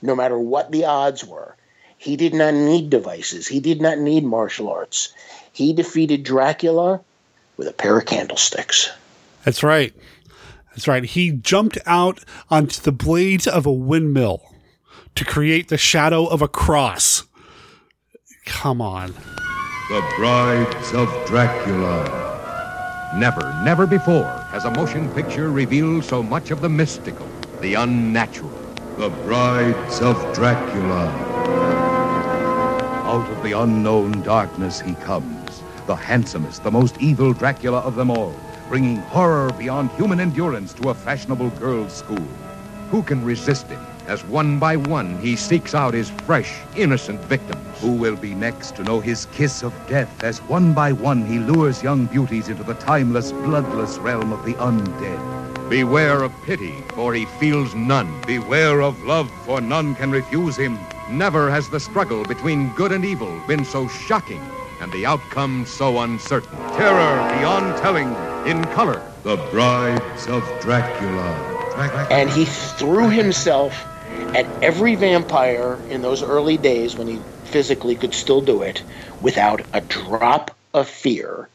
no matter what the odds were. He did not need devices. He did not need martial arts. He defeated Dracula with a pair of candlesticks. That's right. That's right. He jumped out onto the blades of a windmill to create the shadow of a cross. Come on. The Brides of Dracula. Never, never before has a motion picture revealed so much of the mystical, the unnatural. The Brides of Dracula. Out of the unknown darkness he comes, the handsomest, the most evil Dracula of them all bringing horror beyond human endurance to a fashionable girls' school. Who can resist him as one by one he seeks out his fresh, innocent victims? Who will be next to know his kiss of death as one by one he lures young beauties into the timeless, bloodless realm of the undead? Beware of pity, for he feels none. Beware of love, for none can refuse him. Never has the struggle between good and evil been so shocking and the outcome so uncertain. Terror beyond telling in color. The Brides of Dracula. And he threw himself at every vampire in those early days when he physically could still do it without a drop of fear.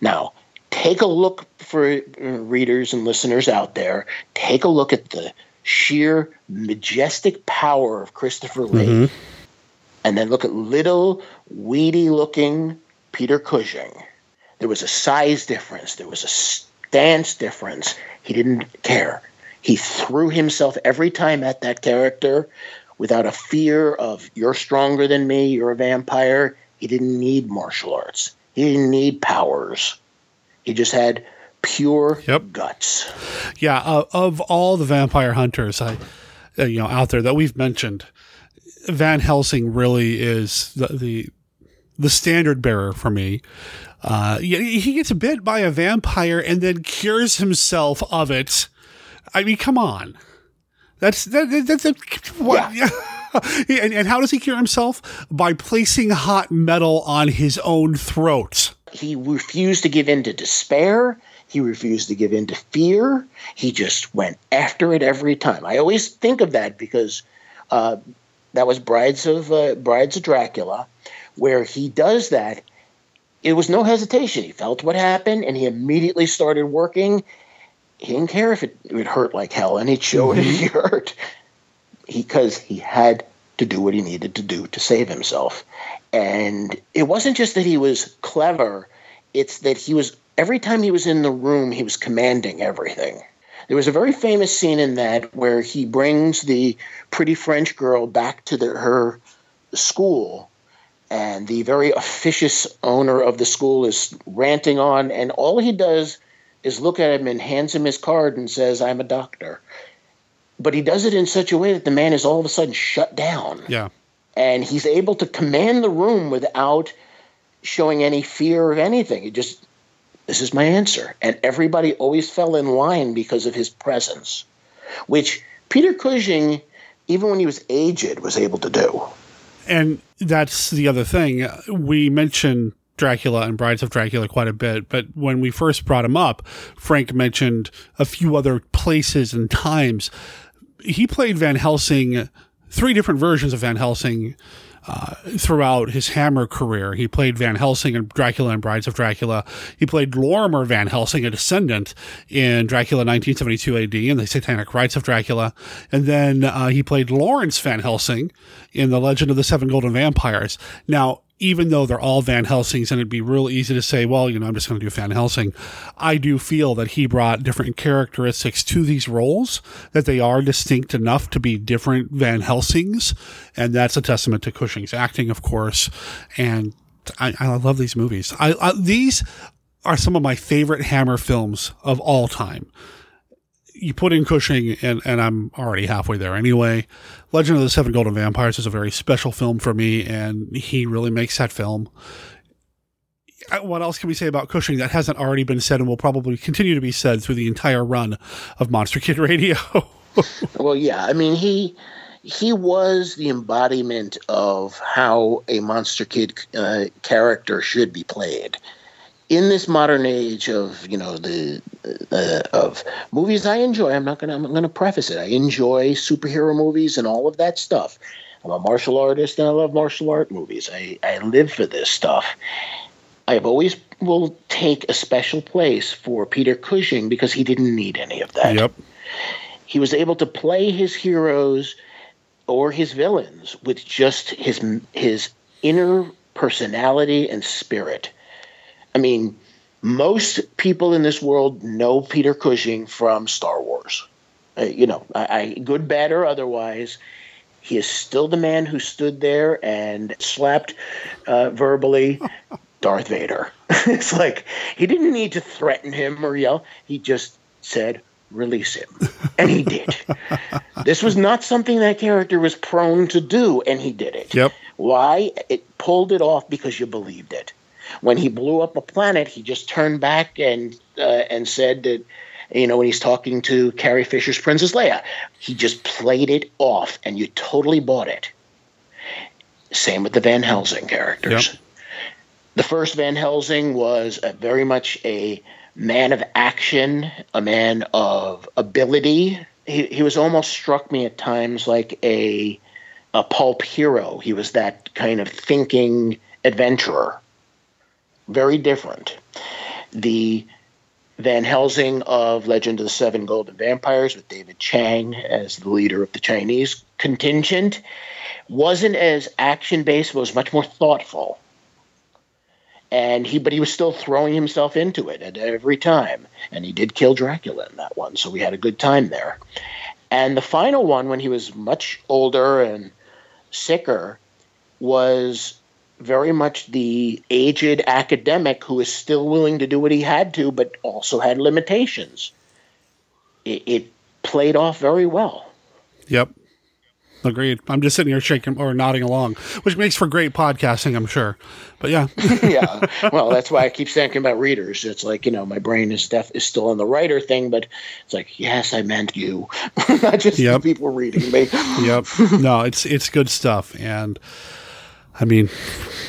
Now, take a look for uh, readers and listeners out there. Take a look at the sheer majestic power of Christopher Lee, Mhm. and then look at little weedy looking Peter Cushing. There was a size difference. There was a stance difference. He didn't care. He threw himself every time at that character without a fear of you're stronger than me, you're a vampire. He didn't need martial arts. He didn't need powers. He just had pure guts. Yeah, uh, of all the vampire hunters, I, uh, you know, out there that we've mentioned, Van Helsing really is the the, the standard bearer for me. Uh, he he gets bit by a vampire and then cures himself of it. I mean, come on, that's that, that, that's a, what? and, and how does he cure himself? By placing hot metal on his own throat. He refused to give in to despair. He refused to give in to fear. He just went after it every time. I always think of that because uh, that was Brides of uh, Brides of Dracula, where he does that. It was no hesitation. He felt what happened, and he immediately started working. He didn't care if it, it would hurt like hell, and he'd show it if mm-hmm. he hurt, because he had to do what he needed to do to save himself. And it wasn't just that he was clever; it's that he was every time he was in the room, he was commanding everything. There was a very famous scene in that where he brings the pretty French girl back to the, her school, and the very officious owner of the school is ranting on, and all he does is look at him and hands him his card and says, I'm a doctor. But he does it in such a way that the man is all of a sudden shut down. Yeah. And he's able to command the room without showing any fear of anything. He just, this is my answer. And everybody always fell in line because of his presence, which Peter Cushing, even when he was aged, was able to do. And that's the other thing. We mentioned Dracula and Brides of Dracula quite a bit, but when we first brought him up, Frank mentioned a few other places and times. He played Van Helsing, three different versions of Van Helsing uh, throughout his Hammer career. He played Van Helsing in Dracula and Brides of Dracula. He played Lorimer Van Helsing, a descendant, in Dracula 1972 AD and the Satanic Rites of Dracula. And then uh, he played Lawrence Van Helsing in The Legend of the Seven Golden Vampires. Now, even though they're all Van Helsings, and it'd be real easy to say, well, you know, I'm just going to do Van Helsing, I do feel that he brought different characteristics to these roles, that they are distinct enough to be different Van Helsings. And that's a testament to Cushing's acting, of course. And I, I love these movies. I, I, these are some of my favorite Hammer films of all time you put in Cushing, and, and I'm already halfway there anyway. Legend of the Seven Golden Vampires is a very special film for me, and he really makes that film. Uh, What else can we say about Cushing that hasn't already been said and will probably continue to be said through the entire run of Monster Kid Radio? well, yeah, I mean he he was the embodiment of how a monster kid uh, character should be played. In this modern age of you know the uh, of movies I enjoy, I'm not gonna I'm gonna preface it. I enjoy superhero movies and all of that stuff. I'm a martial artist and I love martial art movies. I, I live for this stuff. I've always will take a special place for Peter Cushing because he didn't need any of that. Yep. He was able to play his heroes or his villains with just his his inner personality and spirit. I mean, most people in this world know Peter Cushing from Star Wars. Uh, you know, I, I, good, bad, or otherwise, he is still the man who stood there and slapped uh, verbally Darth Vader. it's like he didn't need to threaten him or yell. He just said, release him. And he did. this was not something that character was prone to do, and he did it. Yep. Why? It pulled it off because you believed it. When he blew up a planet, he just turned back and uh, and said that, you know, when he's talking to Carrie Fisher's Princess Leia, he just played it off, and you totally bought it. Same with the Van Helsing characters. Yep. The first Van Helsing was a, very much a man of action, a man of ability. He, he was almost struck me at times like a a pulp hero. He was that kind of thinking adventurer. Very different. The Van Helsing of Legend of the Seven Golden Vampires, with David Chiang as the leader of the Chinese contingent, wasn't as action based, was much more thoughtful. And he, but he was still throwing himself into it at every time. And he did kill Dracula in that one, so we had a good time there. And the final one, when he was much older and sicker, was very much the aged academic who is still willing to do what he had to, but also had limitations. It, it played off very well. Yep. Agreed. I'm just sitting here shaking or nodding along, which makes for great podcasting, I'm sure. But yeah. yeah. Well, that's why I keep thinking about readers. It's like, you know, my brain is def- is still on the writer thing, but it's like, yes, I meant you. Not just Yep. the people reading me. yep. No, it's it's good stuff, and I mean,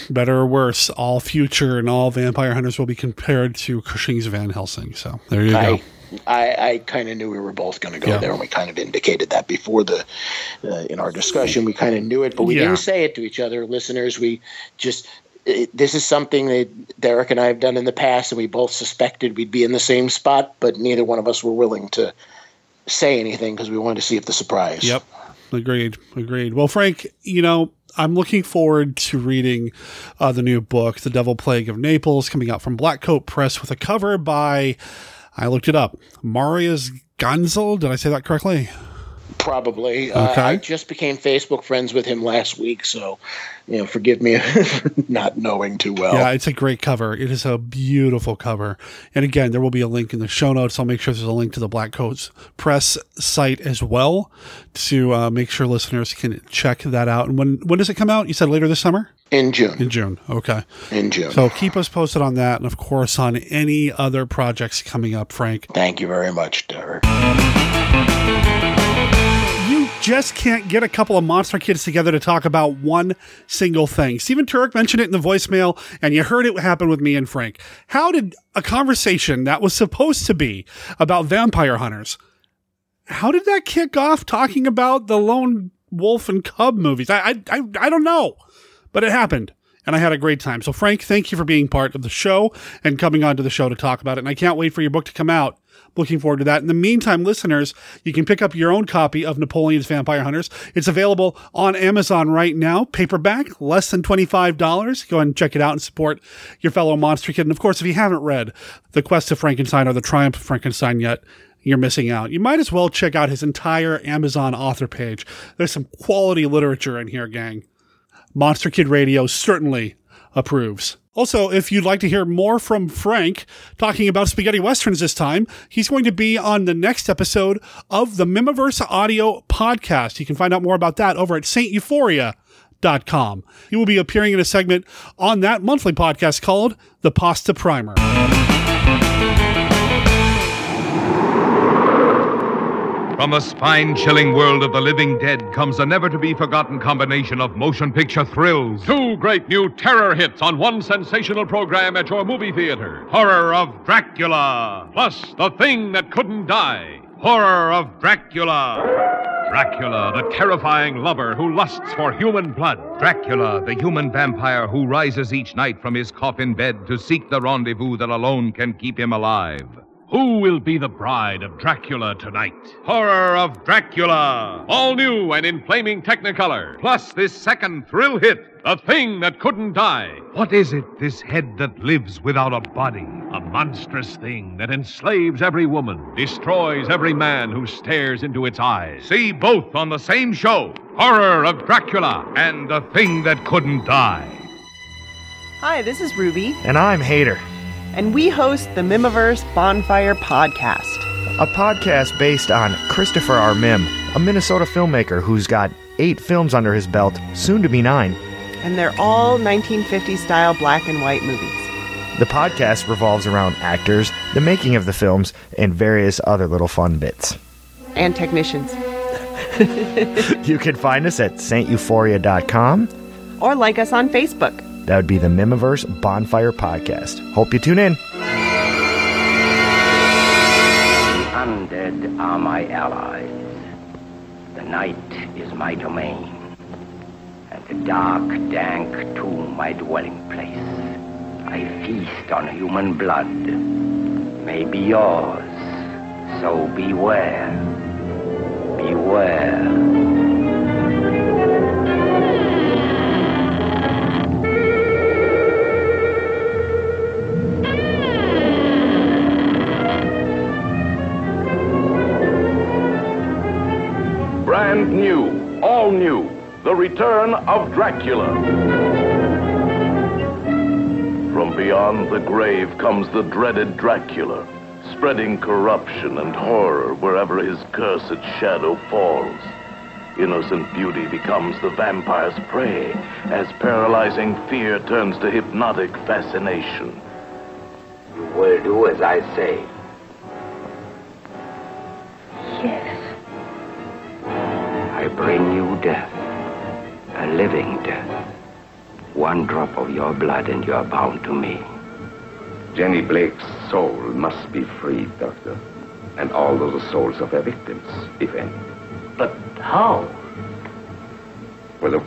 better or worse, all future and all vampire hunters will be compared to Cushing's Van Helsing. So there you go. I, I, I kind of knew we were both going to go Yeah. there, and we kind of indicated that before the uh, in our discussion. We kind of knew it, but we Yeah. didn't say it to each other, listeners. We just it, this is something that Derek and I have done in the past, and we both suspected we'd be in the same spot, but neither one of us were willing to say anything because we wanted to see if the surprise. Yep. Agreed. Agreed. Well, Frank, you know, I'm looking forward to reading uh, the new book, The Devil Plague of Naples, coming out from Black Coat Press with a cover by, I looked it up, Marius Gonzel. Did I say that correctly? Probably. Uh, Okay. I just became Facebook friends with him last week, so you know, forgive me for not knowing too well. Yeah, it's a great cover. It is a beautiful cover. And again, there will be a link in the show notes. I'll make sure there's a link to the Black Coats Press site as well to uh, make sure listeners can check that out. And when when does it come out? You said later this summer? In June. In June. Okay. In June. So keep us posted on that and of course on any other projects coming up, Frank. Thank you very much, Derek. Just can't get a couple of monster kids together to talk about one single thing. Stephen Turek mentioned it in the voicemail, and you heard it happen with me and Frank. How did a conversation that was supposed to be about vampire hunters, how did that kick off talking about the lone wolf and cub movies? I I I, I don't know, but it happened. And I had a great time. So, Frank, thank you for being part of the show and coming onto the show to talk about it. And I can't wait for your book to come out. Looking forward to that. In the meantime, listeners, you can pick up your own copy of Napoleon's Vampire Hunters. It's available on Amazon right now, paperback, less than $25. Go and check it out and support your fellow monster kid. And of course, if you haven't read The Quest of Frankenstein or The Triumph of Frankenstein yet, you're missing out. You might as well check out his entire Amazon author page. There's some quality literature in here, gang. Monster Kid Radio certainly approves. Also, if you'd like to hear more from Frank talking about spaghetti westerns this time, he's going to be on the next episode of the Mihmiverse Audio podcast. You can find out more about that over at sainteuphoria.com. He will be appearing in a segment on that monthly podcast called The Pasta Primer. From the spine chilling world of the living dead comes a never to be forgotten combination of motion picture thrills. Two great new terror hits on one sensational program at your movie theater. Horror of Dracula, plus The Thing That Couldn't Die. Horror of Dracula. Dracula, the terrifying lover who lusts for human blood. Dracula, the human vampire who rises each night from his coffin bed to seek the rendezvous that alone can keep him alive. Who will be the bride of Dracula tonight? Horror of Dracula. All new and in flaming Technicolor. Plus this second thrill hit. The Thing That Couldn't Die. What is it, this head that lives without a body? A monstrous thing that enslaves every woman, destroys every man who stares into its eyes. See both on the same show. Horror of Dracula. And the thing that couldn't die. Hi, this is Ruby, And I'm Hater, and we host the Mihmiverse Bonfire Podcast. a podcast based on Christopher R. Mihm, a Minnesota filmmaker who's got eight films under his belt, soon to be nine. And they're all 1950s style black and white movies. The podcast revolves around actors, the making of the films, and various other little fun bits. And technicians. You can find us at sainteuphoria.com. Or like us on Facebook. That would be the Mihmiverse Bonfire Podcast. Hope you tune in. The undead are my allies. The night is my domain. And the dark, dank tomb, my dwelling place. I feast on human blood. May be yours. So beware. Beware. Brand new, all new, the return of Dracula. From beyond the grave comes the dreaded Dracula, spreading corruption and horror wherever his cursed shadow falls. Innocent beauty becomes the vampire's prey as paralyzing fear turns to hypnotic fascination. You will do as I say. Yes. I bring you death, a living death. One drop of your blood and you're bound to me. Jenny Blake's soul must be freed, Doctor. And all those souls of her victims, if any. But how? With a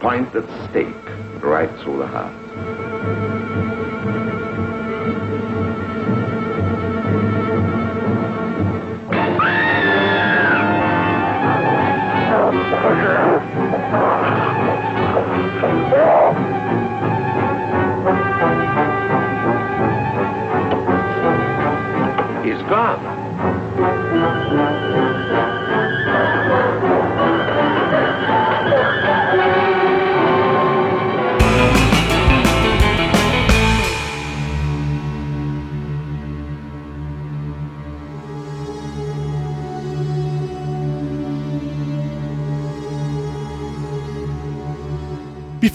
pointed stake right through the heart. He's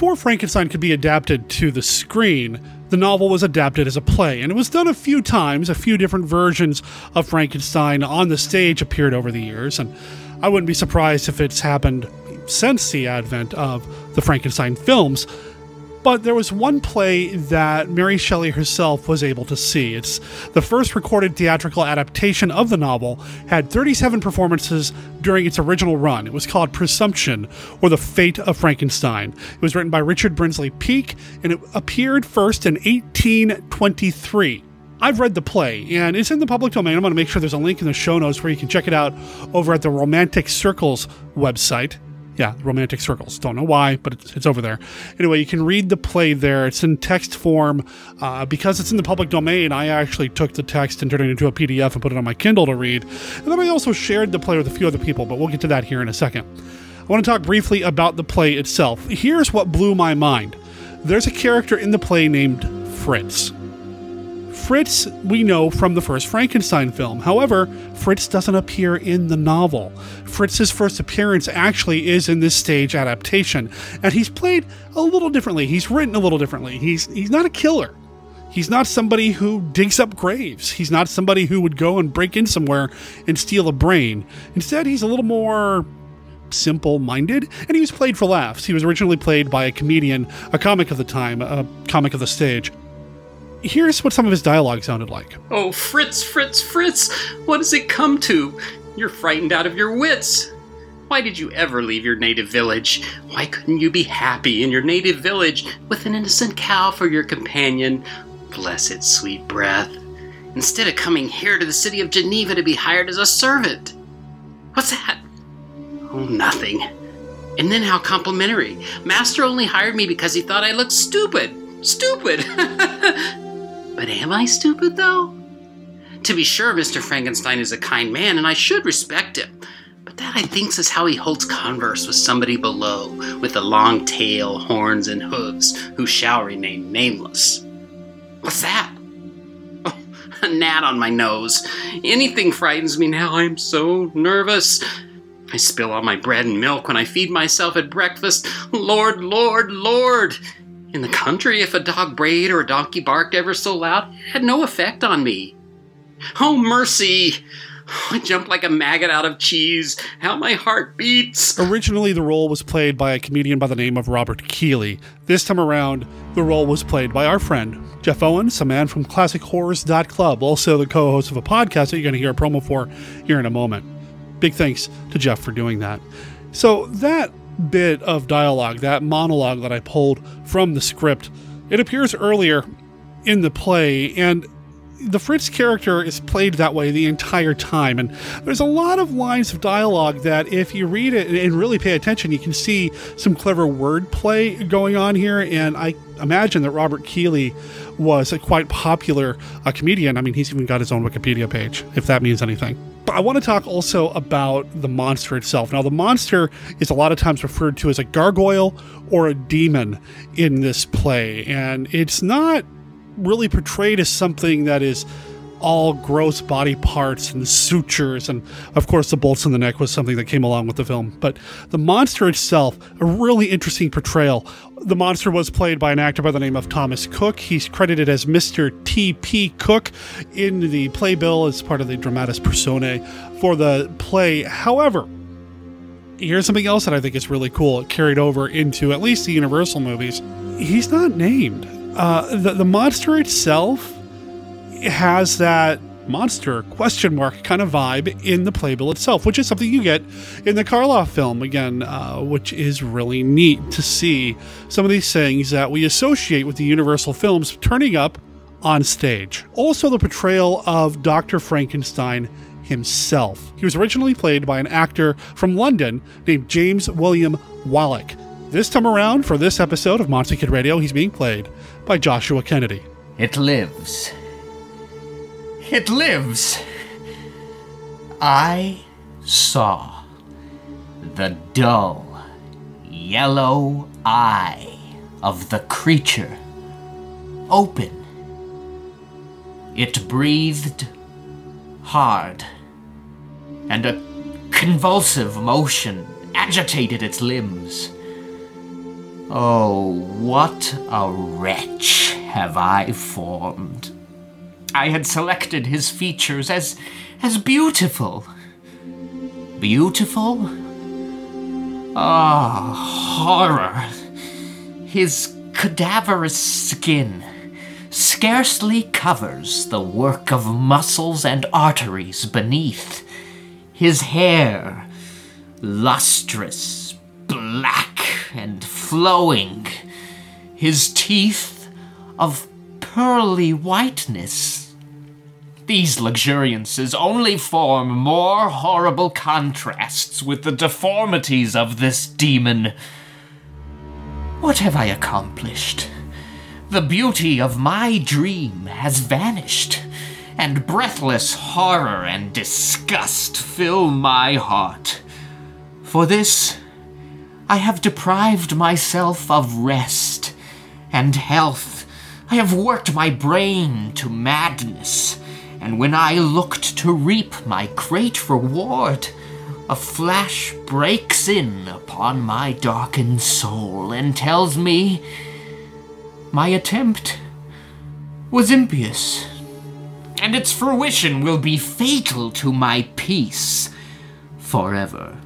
Before Frankenstein could be adapted to the screen, the novel was adapted as a play, and it was done a few times. A few different versions of Frankenstein on the stage appeared over the years, and I wouldn't be surprised if it's happened since the advent of the Frankenstein films. But there was one play that Mary Shelley herself was able to see. It's the first recorded theatrical adaptation of the novel, had 37 performances during its original run. It was called Presumption, or The Fate of Frankenstein. It was written by Richard Brinsley Peake, and it appeared first in 1823. I've read the play, and it's in the public domain. I'm going to make sure there's a link in the show notes where you can check it out over at the Romantic Circles website. Yeah, Romantic Circles. Don't know why, but it's, it's over there. Anyway, you can read the play there. It's in text form. Uh, because it's in the public domain, I actually took the text and turned it into a PDF and put it on my Kindle to read. And then I also shared the play with a few other people, but we'll get to that here in a second. I want to talk briefly about the play itself. Here's what blew my mind there's a character in the play named Fritz. Fritz, we know from the first Frankenstein film. However, Fritz doesn't appear in the novel. Fritz's first appearance actually is in this stage adaptation, and he's played a little differently. He's written a little differently. He's he's not a killer. He's not somebody who digs up graves. He's not somebody who would go and break in somewhere and steal a brain. Instead, he's a little more simple minded, and he was played for laughs. He was originally played by a comedian, a comic of the time, a comic of the stage. Here's what some of his dialogue sounded like. Oh, Fritz, Fritz, Fritz, what has it come to? You're frightened out of your wits. Why did you ever leave your native village? Why couldn't you be happy in your native village with an innocent cow for your companion? Bless its sweet breath. Instead of coming here to the city of Geneva to be hired as a servant. What's that? Oh, nothing. And then how complimentary. Master only hired me because he thought I looked stupid. Stupid! but am I stupid, though? To be sure, Mr. Frankenstein is a kind man, and I should respect him. But that, I thinks, is how he holds converse with somebody below, with a long tail, horns, and hooves, who shall remain nameless. What's that? Oh, a gnat on my nose. Anything frightens me now. I'm so nervous. I spill all my bread and milk when I feed myself at breakfast. Lord, Lord, Lord! In the country, if a dog brayed or a donkey barked ever so loud, it had no effect on me. Oh, mercy! I jump like a maggot out of cheese. How my heart beats. Originally, the role was played by a comedian by the name of Robert Keeley. This time around, the role was played by our friend, Jeff Owens, a man from ClassicHorrors.club, also the co host of a podcast that you're going to hear a promo for here in a moment. Big thanks to Jeff for doing that. So, that bit of dialogue, that monologue that I pulled from the script, it appears earlier in the play, and the Fritz character is played that way the entire time. And there's a lot of lines of dialogue that, if you read it and really pay attention, you can see some clever wordplay going on here. And I imagine that Robert Keeley was a quite popular uh, comedian. I mean, he's even got his own Wikipedia page, if that means anything. I want to talk also about the monster itself. Now, the monster is a lot of times referred to as a gargoyle or a demon in this play, and it's not really portrayed as something that is all gross body parts and sutures and of course the bolts in the neck was something that came along with the film. But the monster itself a really interesting portrayal. The monster was played by an actor by the name of thomas cooke. He's credited as mr tp cooke in the playbill as part of the dramatis personae for the play. However here's something else that i think is really cool it carried over into at least the universal movies. He's not named. Uh, the, the monster itself has that monster question mark kind of vibe in the playbill itself, which is something you get in the Karloff film again, uh, which is really neat to see some of these things that we associate with the Universal films turning up on stage. Also, the portrayal of Dr. Frankenstein himself. He was originally played by an actor from London named James William Wallack. This time around, for this episode of Monster Kid Radio, he's being played by Joshua Kennedy. It lives. It lives. I saw the dull, yellow eye of the creature open. It breathed hard, and a convulsive motion agitated its limbs. Oh, what a wretch have I formed. I had selected his features as as beautiful. Beautiful? Ah, horror. His cadaverous skin scarcely covers the work of muscles and arteries beneath. His hair, lustrous, black and flowing, his teeth of pearly whiteness. These luxuriances only form more horrible contrasts with the deformities of this demon. What have I accomplished? The beauty of my dream has vanished, and breathless horror and disgust fill my heart. For this, I have deprived myself of rest and health. I have worked my brain to madness, and when I looked to reap my great reward, a flash breaks in upon my darkened soul and tells me my attempt was impious, and its fruition will be fatal to my peace forever.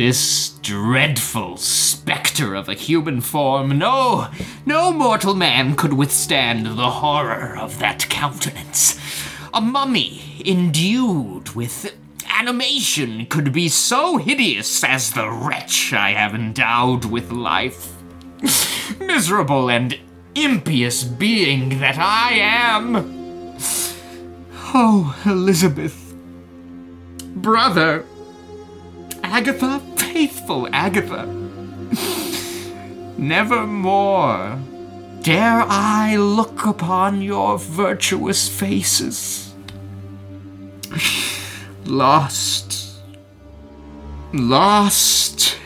This dreadful specter of a human form, no, no mortal man could withstand the horror of that countenance. A mummy endued with animation could be so hideous as the wretch I have endowed with life. Miserable and impious being that I am. Oh, Elizabeth. Brother. Agatha, faithful Agatha. Never more dare I look upon your virtuous faces. Lost. Lost.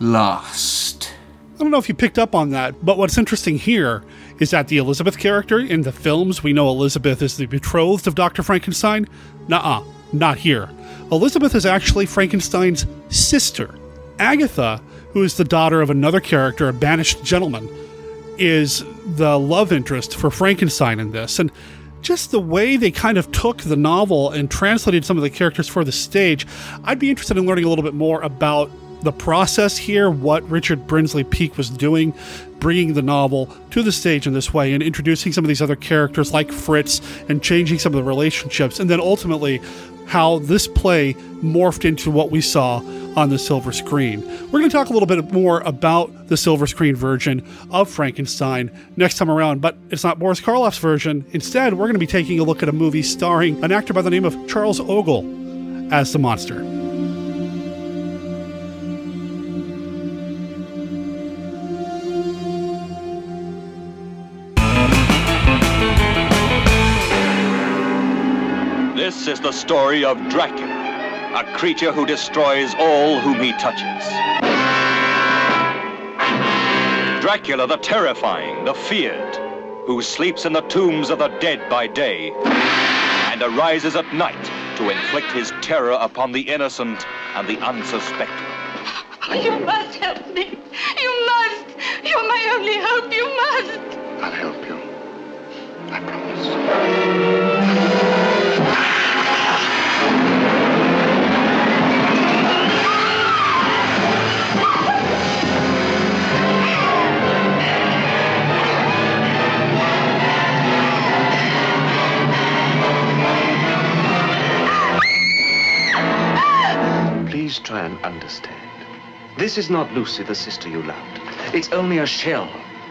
Lost. I don't know if you picked up on that, but what's interesting here is that the Elizabeth character in the films, we know Elizabeth is the betrothed of Dr. Frankenstein. Nuh uh, not here. Elizabeth is actually Frankenstein's sister. Agatha, who is the daughter of another character, a banished gentleman, is the love interest for Frankenstein in this. And just the way they kind of took the novel and translated some of the characters for the stage, I'd be interested in learning a little bit more about the process here, what Richard Brinsley Peake was doing, bringing the novel to the stage in this way and introducing some of these other characters like Fritz and changing some of the relationships, and then ultimately how this play morphed into what we saw on the silver screen. We're going to talk a little bit more about the silver screen version of Frankenstein next time around, but it's not Boris Karloff's version. Instead, we're going to be taking a look at a movie starring an actor by the name of Charles Ogle as the monster. The story of Dracula, a creature who destroys all whom he touches. Dracula the terrifying, the feared, who sleeps in the tombs of the dead by day and arises at night to inflict his terror upon the innocent and the unsuspecting. Oh, you must help me. You must. You're my only hope. You must. I'll help you. I promise. Please try and understand. This is not Lucy, the sister you loved. It's only a shell,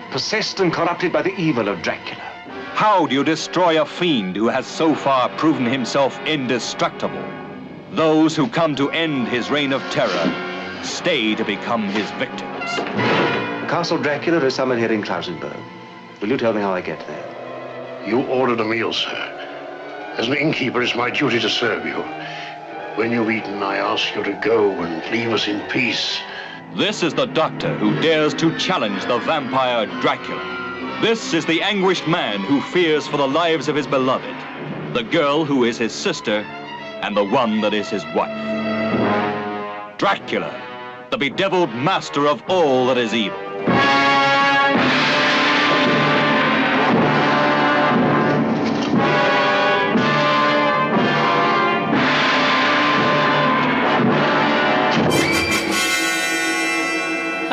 possessed and corrupted by the evil of Dracula. How do you destroy a fiend who has so far proven himself indestructible? Those who come to end his reign of terror stay to become his victims. Castle Dracula is somewhere here in Klausenberg. Will you tell me how I get there? You ordered a meal, sir. As an innkeeper, it's my duty to serve you. When you've eaten, I ask you to go and leave us in peace. This is the doctor who dares to challenge the vampire Dracula. This is the anguished man who fears for the lives of his beloved, the girl who is his sister, and the one that is his wife. Dracula, the bedeviled master of all that is evil.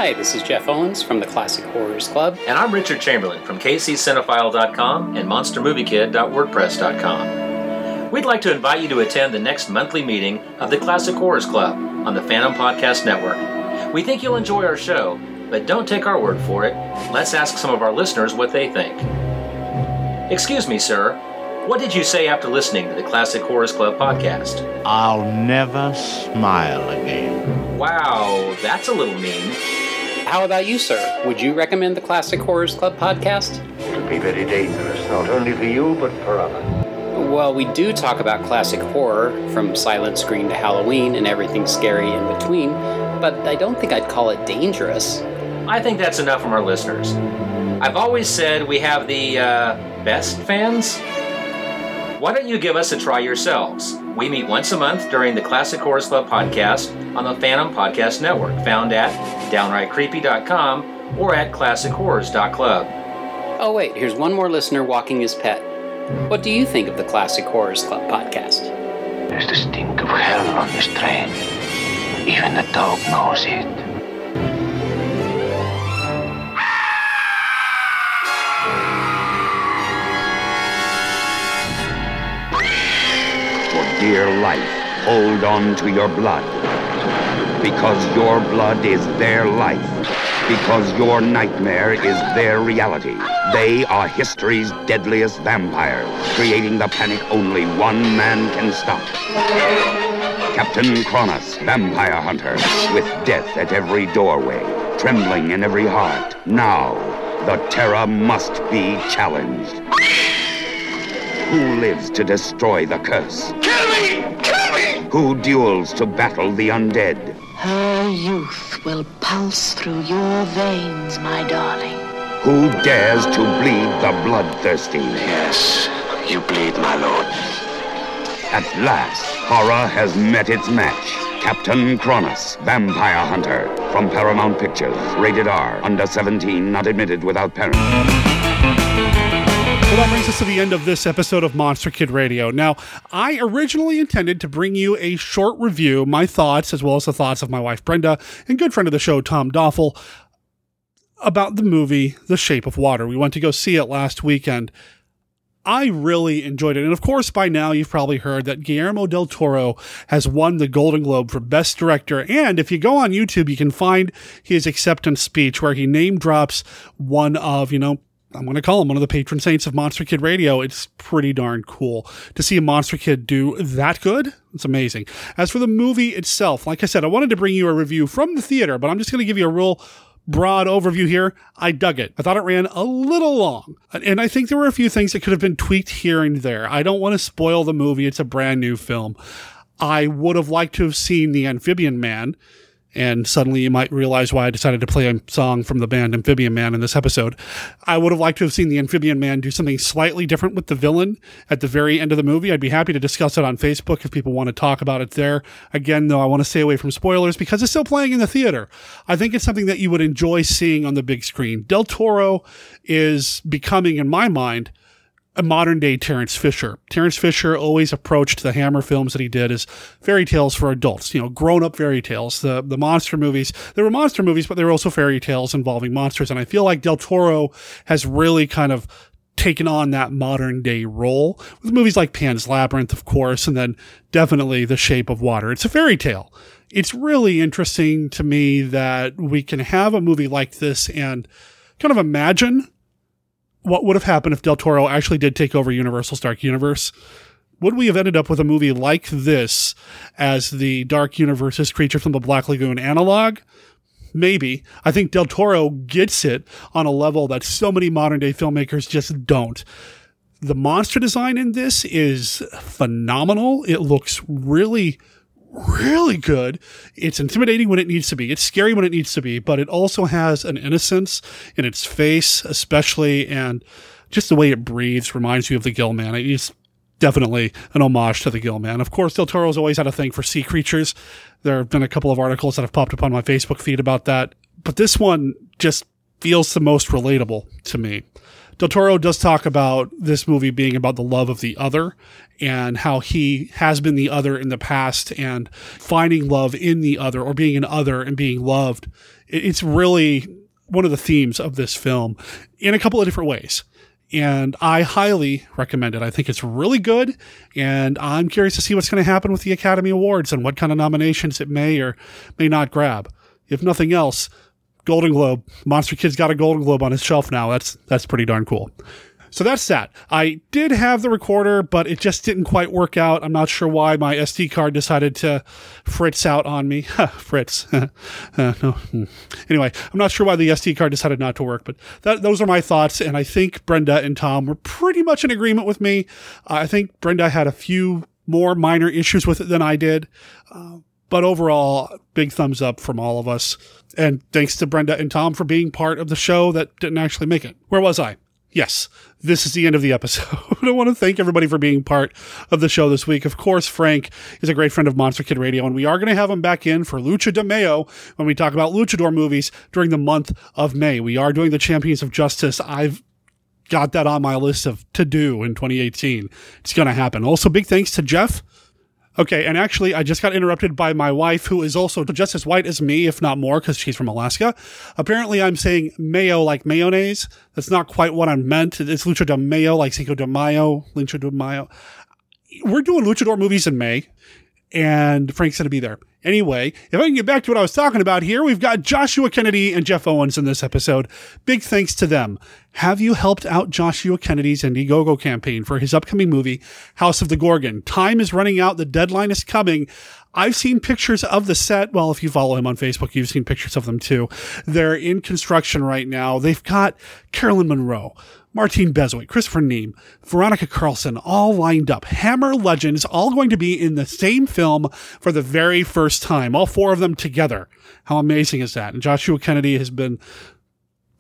Hi, this is Jeff Owens from the Classic Horrors Club. And I'm Richard Chamberlain from kccinephile.com and monstermoviekid.wordpress.com. We'd like to invite you to attend the next monthly meeting of the Classic Horrors Club on the Phantom Podcast Network. We think you'll enjoy our show, but don't take our word for it. Let's ask some of our listeners what they think. Excuse me, sir. What did you say after listening to the Classic Horrors Club podcast? I'll never smile again. Wow, that's a little mean. How about you, sir? Would you recommend the Classic Horrors Club podcast? It would be very dangerous, not only for you, but for others. Well, we do talk about classic horror, from silent screen to Halloween and everything scary in between, but I don't think I'd call it dangerous. I think that's enough from our listeners. I've always said we have the uh, best fans. Why don't you give us a try yourselves? We meet once a month during the Classic Horrors Club podcast on the Phantom Podcast Network, found at downrightcreepy.com or at classichorrors.club. Oh, wait, here's one more listener walking his pet. What do you think of the Classic Horrors Club podcast? There's the stink of hell on this train. Even the dog knows it. Dear life, hold on to your blood. Because your blood is their life. Because your nightmare is their reality. They are history's deadliest vampires, creating the panic only one man can stop. Captain Cronus, vampire hunter, with death at every doorway, trembling in every heart. Now, the terror must be challenged. Who lives to destroy the curse? Kill me! Kill me! Who duels to battle the undead? Her youth will pulse through your veins, my darling. Who dares to bleed the bloodthirsty? Yes, you bleed, my lord. At last, horror has met its match. Captain Cronus, Vampire Hunter, from Paramount Pictures, rated R, under 17, not admitted without parent. Well, that brings us to the end of this episode of Monster Kid Radio. Now, I originally intended to bring you a short review, my thoughts, as well as the thoughts of my wife Brenda and good friend of the show, Tom Doffel, about the movie The Shape of Water. We went to go see it last weekend. I really enjoyed it. And of course, by now you've probably heard that Guillermo del Toro has won the Golden Globe for Best Director. And if you go on YouTube, you can find his acceptance speech where he name drops one of, you know, I'm going to call him one of the patron saints of Monster Kid Radio. It's pretty darn cool to see a Monster Kid do that good. It's amazing. As for the movie itself, like I said, I wanted to bring you a review from the theater, but I'm just going to give you a real broad overview here. I dug it. I thought it ran a little long. And I think there were a few things that could have been tweaked here and there. I don't want to spoil the movie. It's a brand new film. I would have liked to have seen the Amphibian Man and suddenly you might realize why I decided to play a song from the band Amphibian Man in this episode. I would have liked to have seen the Amphibian Man do something slightly different with the villain at the very end of the movie. I'd be happy to discuss it on Facebook if people want to talk about it there. Again, though, I want to stay away from spoilers because it's still playing in the theater. I think it's something that you would enjoy seeing on the big screen. Del Toro is becoming, in my mind, a modern day Terence Fisher. Terence Fisher always approached the Hammer films that he did as fairy tales for adults, you know, grown up fairy tales. The the monster movies, there were monster movies, but there were also fairy tales involving monsters. And I feel like Del Toro has really kind of taken on that modern day role with movies like Pan's Labyrinth, of course, and then definitely The Shape of Water. It's a fairy tale. It's really interesting to me that we can have a movie like this and kind of imagine what would have happened if Del Toro actually did take over Universal's Dark Universe? Would we have ended up with a movie like this as the Dark Universe's Creature from the Black Lagoon analog? Maybe. I think Del Toro gets it on a level that so many modern day filmmakers just don't. The monster design in this is phenomenal. It looks really really good. It's intimidating when it needs to be. It's scary when it needs to be, but it also has an innocence in its face, especially, and just the way it breathes reminds you of the Gill Man. It's definitely an homage to the Gill Man. Of course, Del Toro's always had a thing for sea creatures. There have been a couple of articles that have popped up on my Facebook feed about that, but this one just feels the most relatable to me. Del Toro does talk about this movie being about the love of the other and how he has been the other in the past and finding love in the other or being an other and being loved. It's really one of the themes of this film in a couple of different ways. And I highly recommend it. I think it's really good. And I'm curious to see what's going to happen with the Academy Awards and what kind of nominations it may or may not grab. If nothing else, Golden Globe. Monster Kid's got a Golden Globe on his shelf now. That's that's pretty darn cool. So that's that. I did have the recorder, but it just didn't quite work out. I'm not sure why my SD card decided to fritz out on me. fritz. uh, no. Anyway, I'm not sure why the SD card decided not to work, but that, those are my thoughts. And I think Brenda and Tom were pretty much in agreement with me. Uh, I think Brenda had a few more minor issues with it than I did. Uh, but overall, big thumbs up from all of us. And thanks to Brenda and Tom for being part of the show that didn't actually make it. Where was I? Yes, this is the end of the episode. I want to thank everybody for being part of the show this week. Of course, Frank is a great friend of Monster Kid Radio, and we are going to have him back in for Lucha de Mayo when we talk about luchador movies during the month of May. We are doing the Champions of Justice. I've got that on my list of to do in 2018. It's going to happen. Also, big thanks to Jeff Okay, and actually, I just got interrupted by my wife, who is also just as white as me, if not more, because she's from Alaska. Apparently, I'm saying mayo like mayonnaise. That's not quite what I meant. It's Lucha de Mayo, like Cinco de Mayo, Lucha de Mayo. We're doing luchador movies in May, and Frank's going to be there. Anyway, if I can get back to what I was talking about here, we've got Joshua Kennedy and Jeff Owens in this episode. Big thanks to them. Have you helped out Joshua Kennedy's Indiegogo campaign for his upcoming movie, House of the Gorgon? Time is running out. The deadline is coming. I've seen pictures of the set. Well, if you follow him on Facebook, you've seen pictures of them too. They're in construction right now. They've got Caroline Munro, Martine Beswick, Christopher Neame, Veronica Carlson, all lined up. Hammer legends, all going to be in the same film for the very first time. All four of them together. How amazing is that? And Joshua Kennedy has been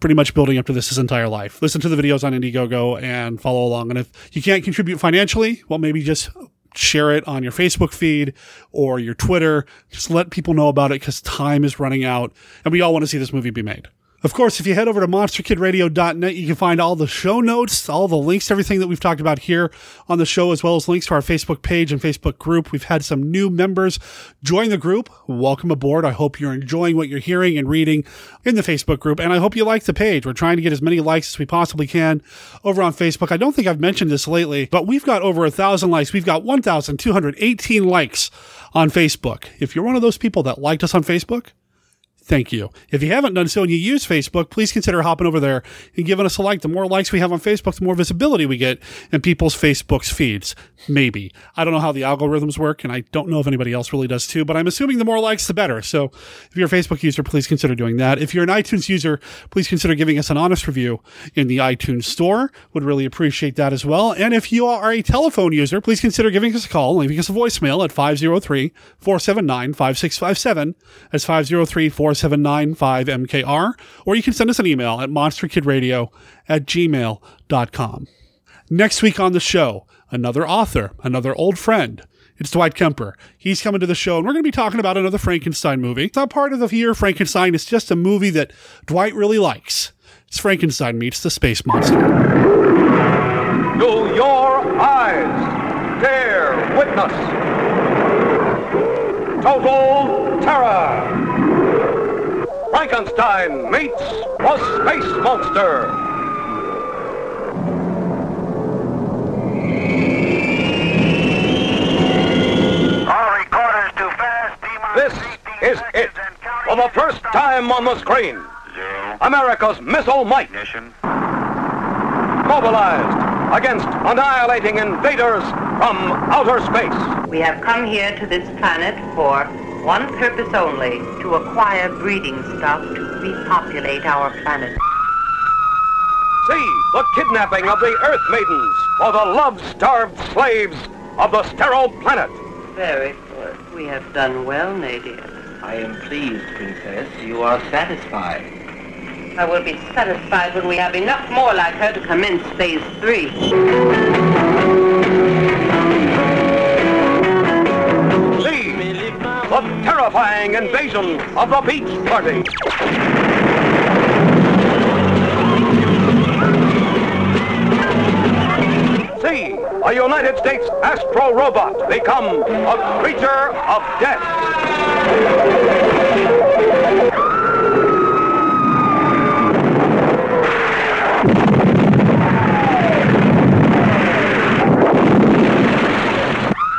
pretty much building up to this his entire life. Listen to the videos on Indiegogo and follow along. And if you can't contribute financially, well, maybe just share it on your Facebook feed or your Twitter. Just let people know about it because time is running out and we all want to see this movie be made. Of course, if you head over to monsterkidradio.net, you can find all the show notes, all the links, everything that we've talked about here on the show, as well as links to our Facebook page and Facebook group. We've had some new members join the group. Welcome aboard. I hope you're enjoying what you're hearing and reading in the Facebook group, and I hope you like the page. We're trying to get as many likes as we possibly can over on Facebook. I don't think I've mentioned this lately, but we've got over a thousand likes. We've got 1,218 likes on Facebook. If you're one of those people that liked us on Facebook, thank you. If you haven't done so and you use Facebook, please consider hopping over there and giving us a like. The more likes we have on Facebook, the more visibility we get in people's Facebook's feeds. Maybe. I don't know how the algorithms work, and I don't know if anybody else really does too, but I'm assuming the more likes, the better. So if you're a Facebook user, please consider doing that. If you're an iTunes user, please consider giving us an honest review in the iTunes store. Would really appreciate that as well. And if you are a telephone user, please consider giving us a call, leaving us a voicemail at 503 479 5657. That's 503 479 795MKR, or you can send us an email at monsterkidradio at gmail.com. Next week on the show, another author, another old friend. It's Dwight Kemper. He's coming to the show, and we're going to be talking about another Frankenstein movie. It's not part of the year Frankenstein, it's just a movie that Dwight really likes. It's Frankenstein meets the Space Monster. Do your eyes dare witness total terror? Frankenstein meets the Space Monster. This is it. For the first time on the screen, America's missile might mobilized against annihilating invaders from outer space. We have come here to this planet for one purpose only, to acquire breeding stock to repopulate our planet. See the kidnapping of the Earth Maidens for the love-starved slaves of the sterile planet. Very good. We have done well, Nadia. I am pleased, Princess. You are satisfied. I will be satisfied when we have enough more like her to commence phase three. The terrifying invasion of the Beach Party. See a United States astro robot become a creature of death.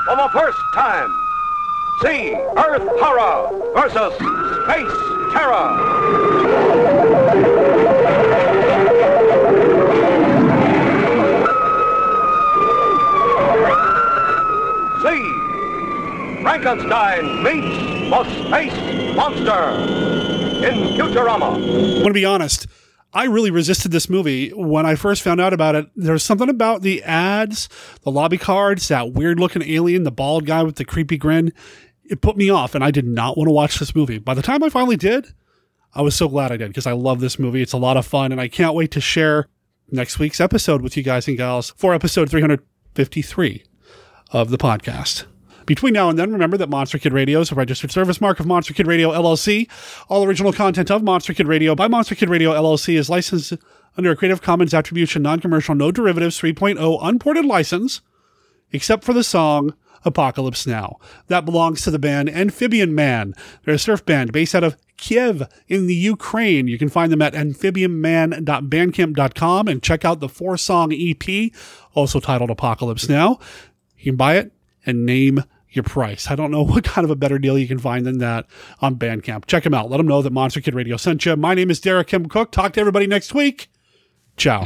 For the first time, See Earth Horror versus Space Terror. See Frankenstein meets the Space Monster in Futurama. I'm going to be honest. I really resisted this movie when I first found out about it. There was something about the ads, the lobby cards, that weird looking alien, the bald guy with the creepy grin. It put me off, and I did not want to watch this movie. By the time I finally did, I was so glad I did because I love this movie. It's a lot of fun, and I can't wait to share next week's episode with you guys and gals for episode 353 of the podcast. Between now and then, remember that Monster Kid Radio is a registered service mark of Monster Kid Radio LLC. All original content of Monster Kid Radio by Monster Kid Radio LLC is licensed under a Creative Commons Attribution Non-Commercial No Derivatives 3.0 unported license, except for the song Apocalypse Now. That belongs to the band Amphibian Man. They're a surf band based out of Kiev in the Ukraine. You can find them at amphibianman.bandcamp.com and check out the four song EP, also titled Apocalypse Now. You can buy it and name your price. I don't know what kind of a better deal you can find than that on Bandcamp. Check them out. Let them know that Monster Kid Radio sent you. My name is Derek M. Koch. Talk to everybody next week. Ciao.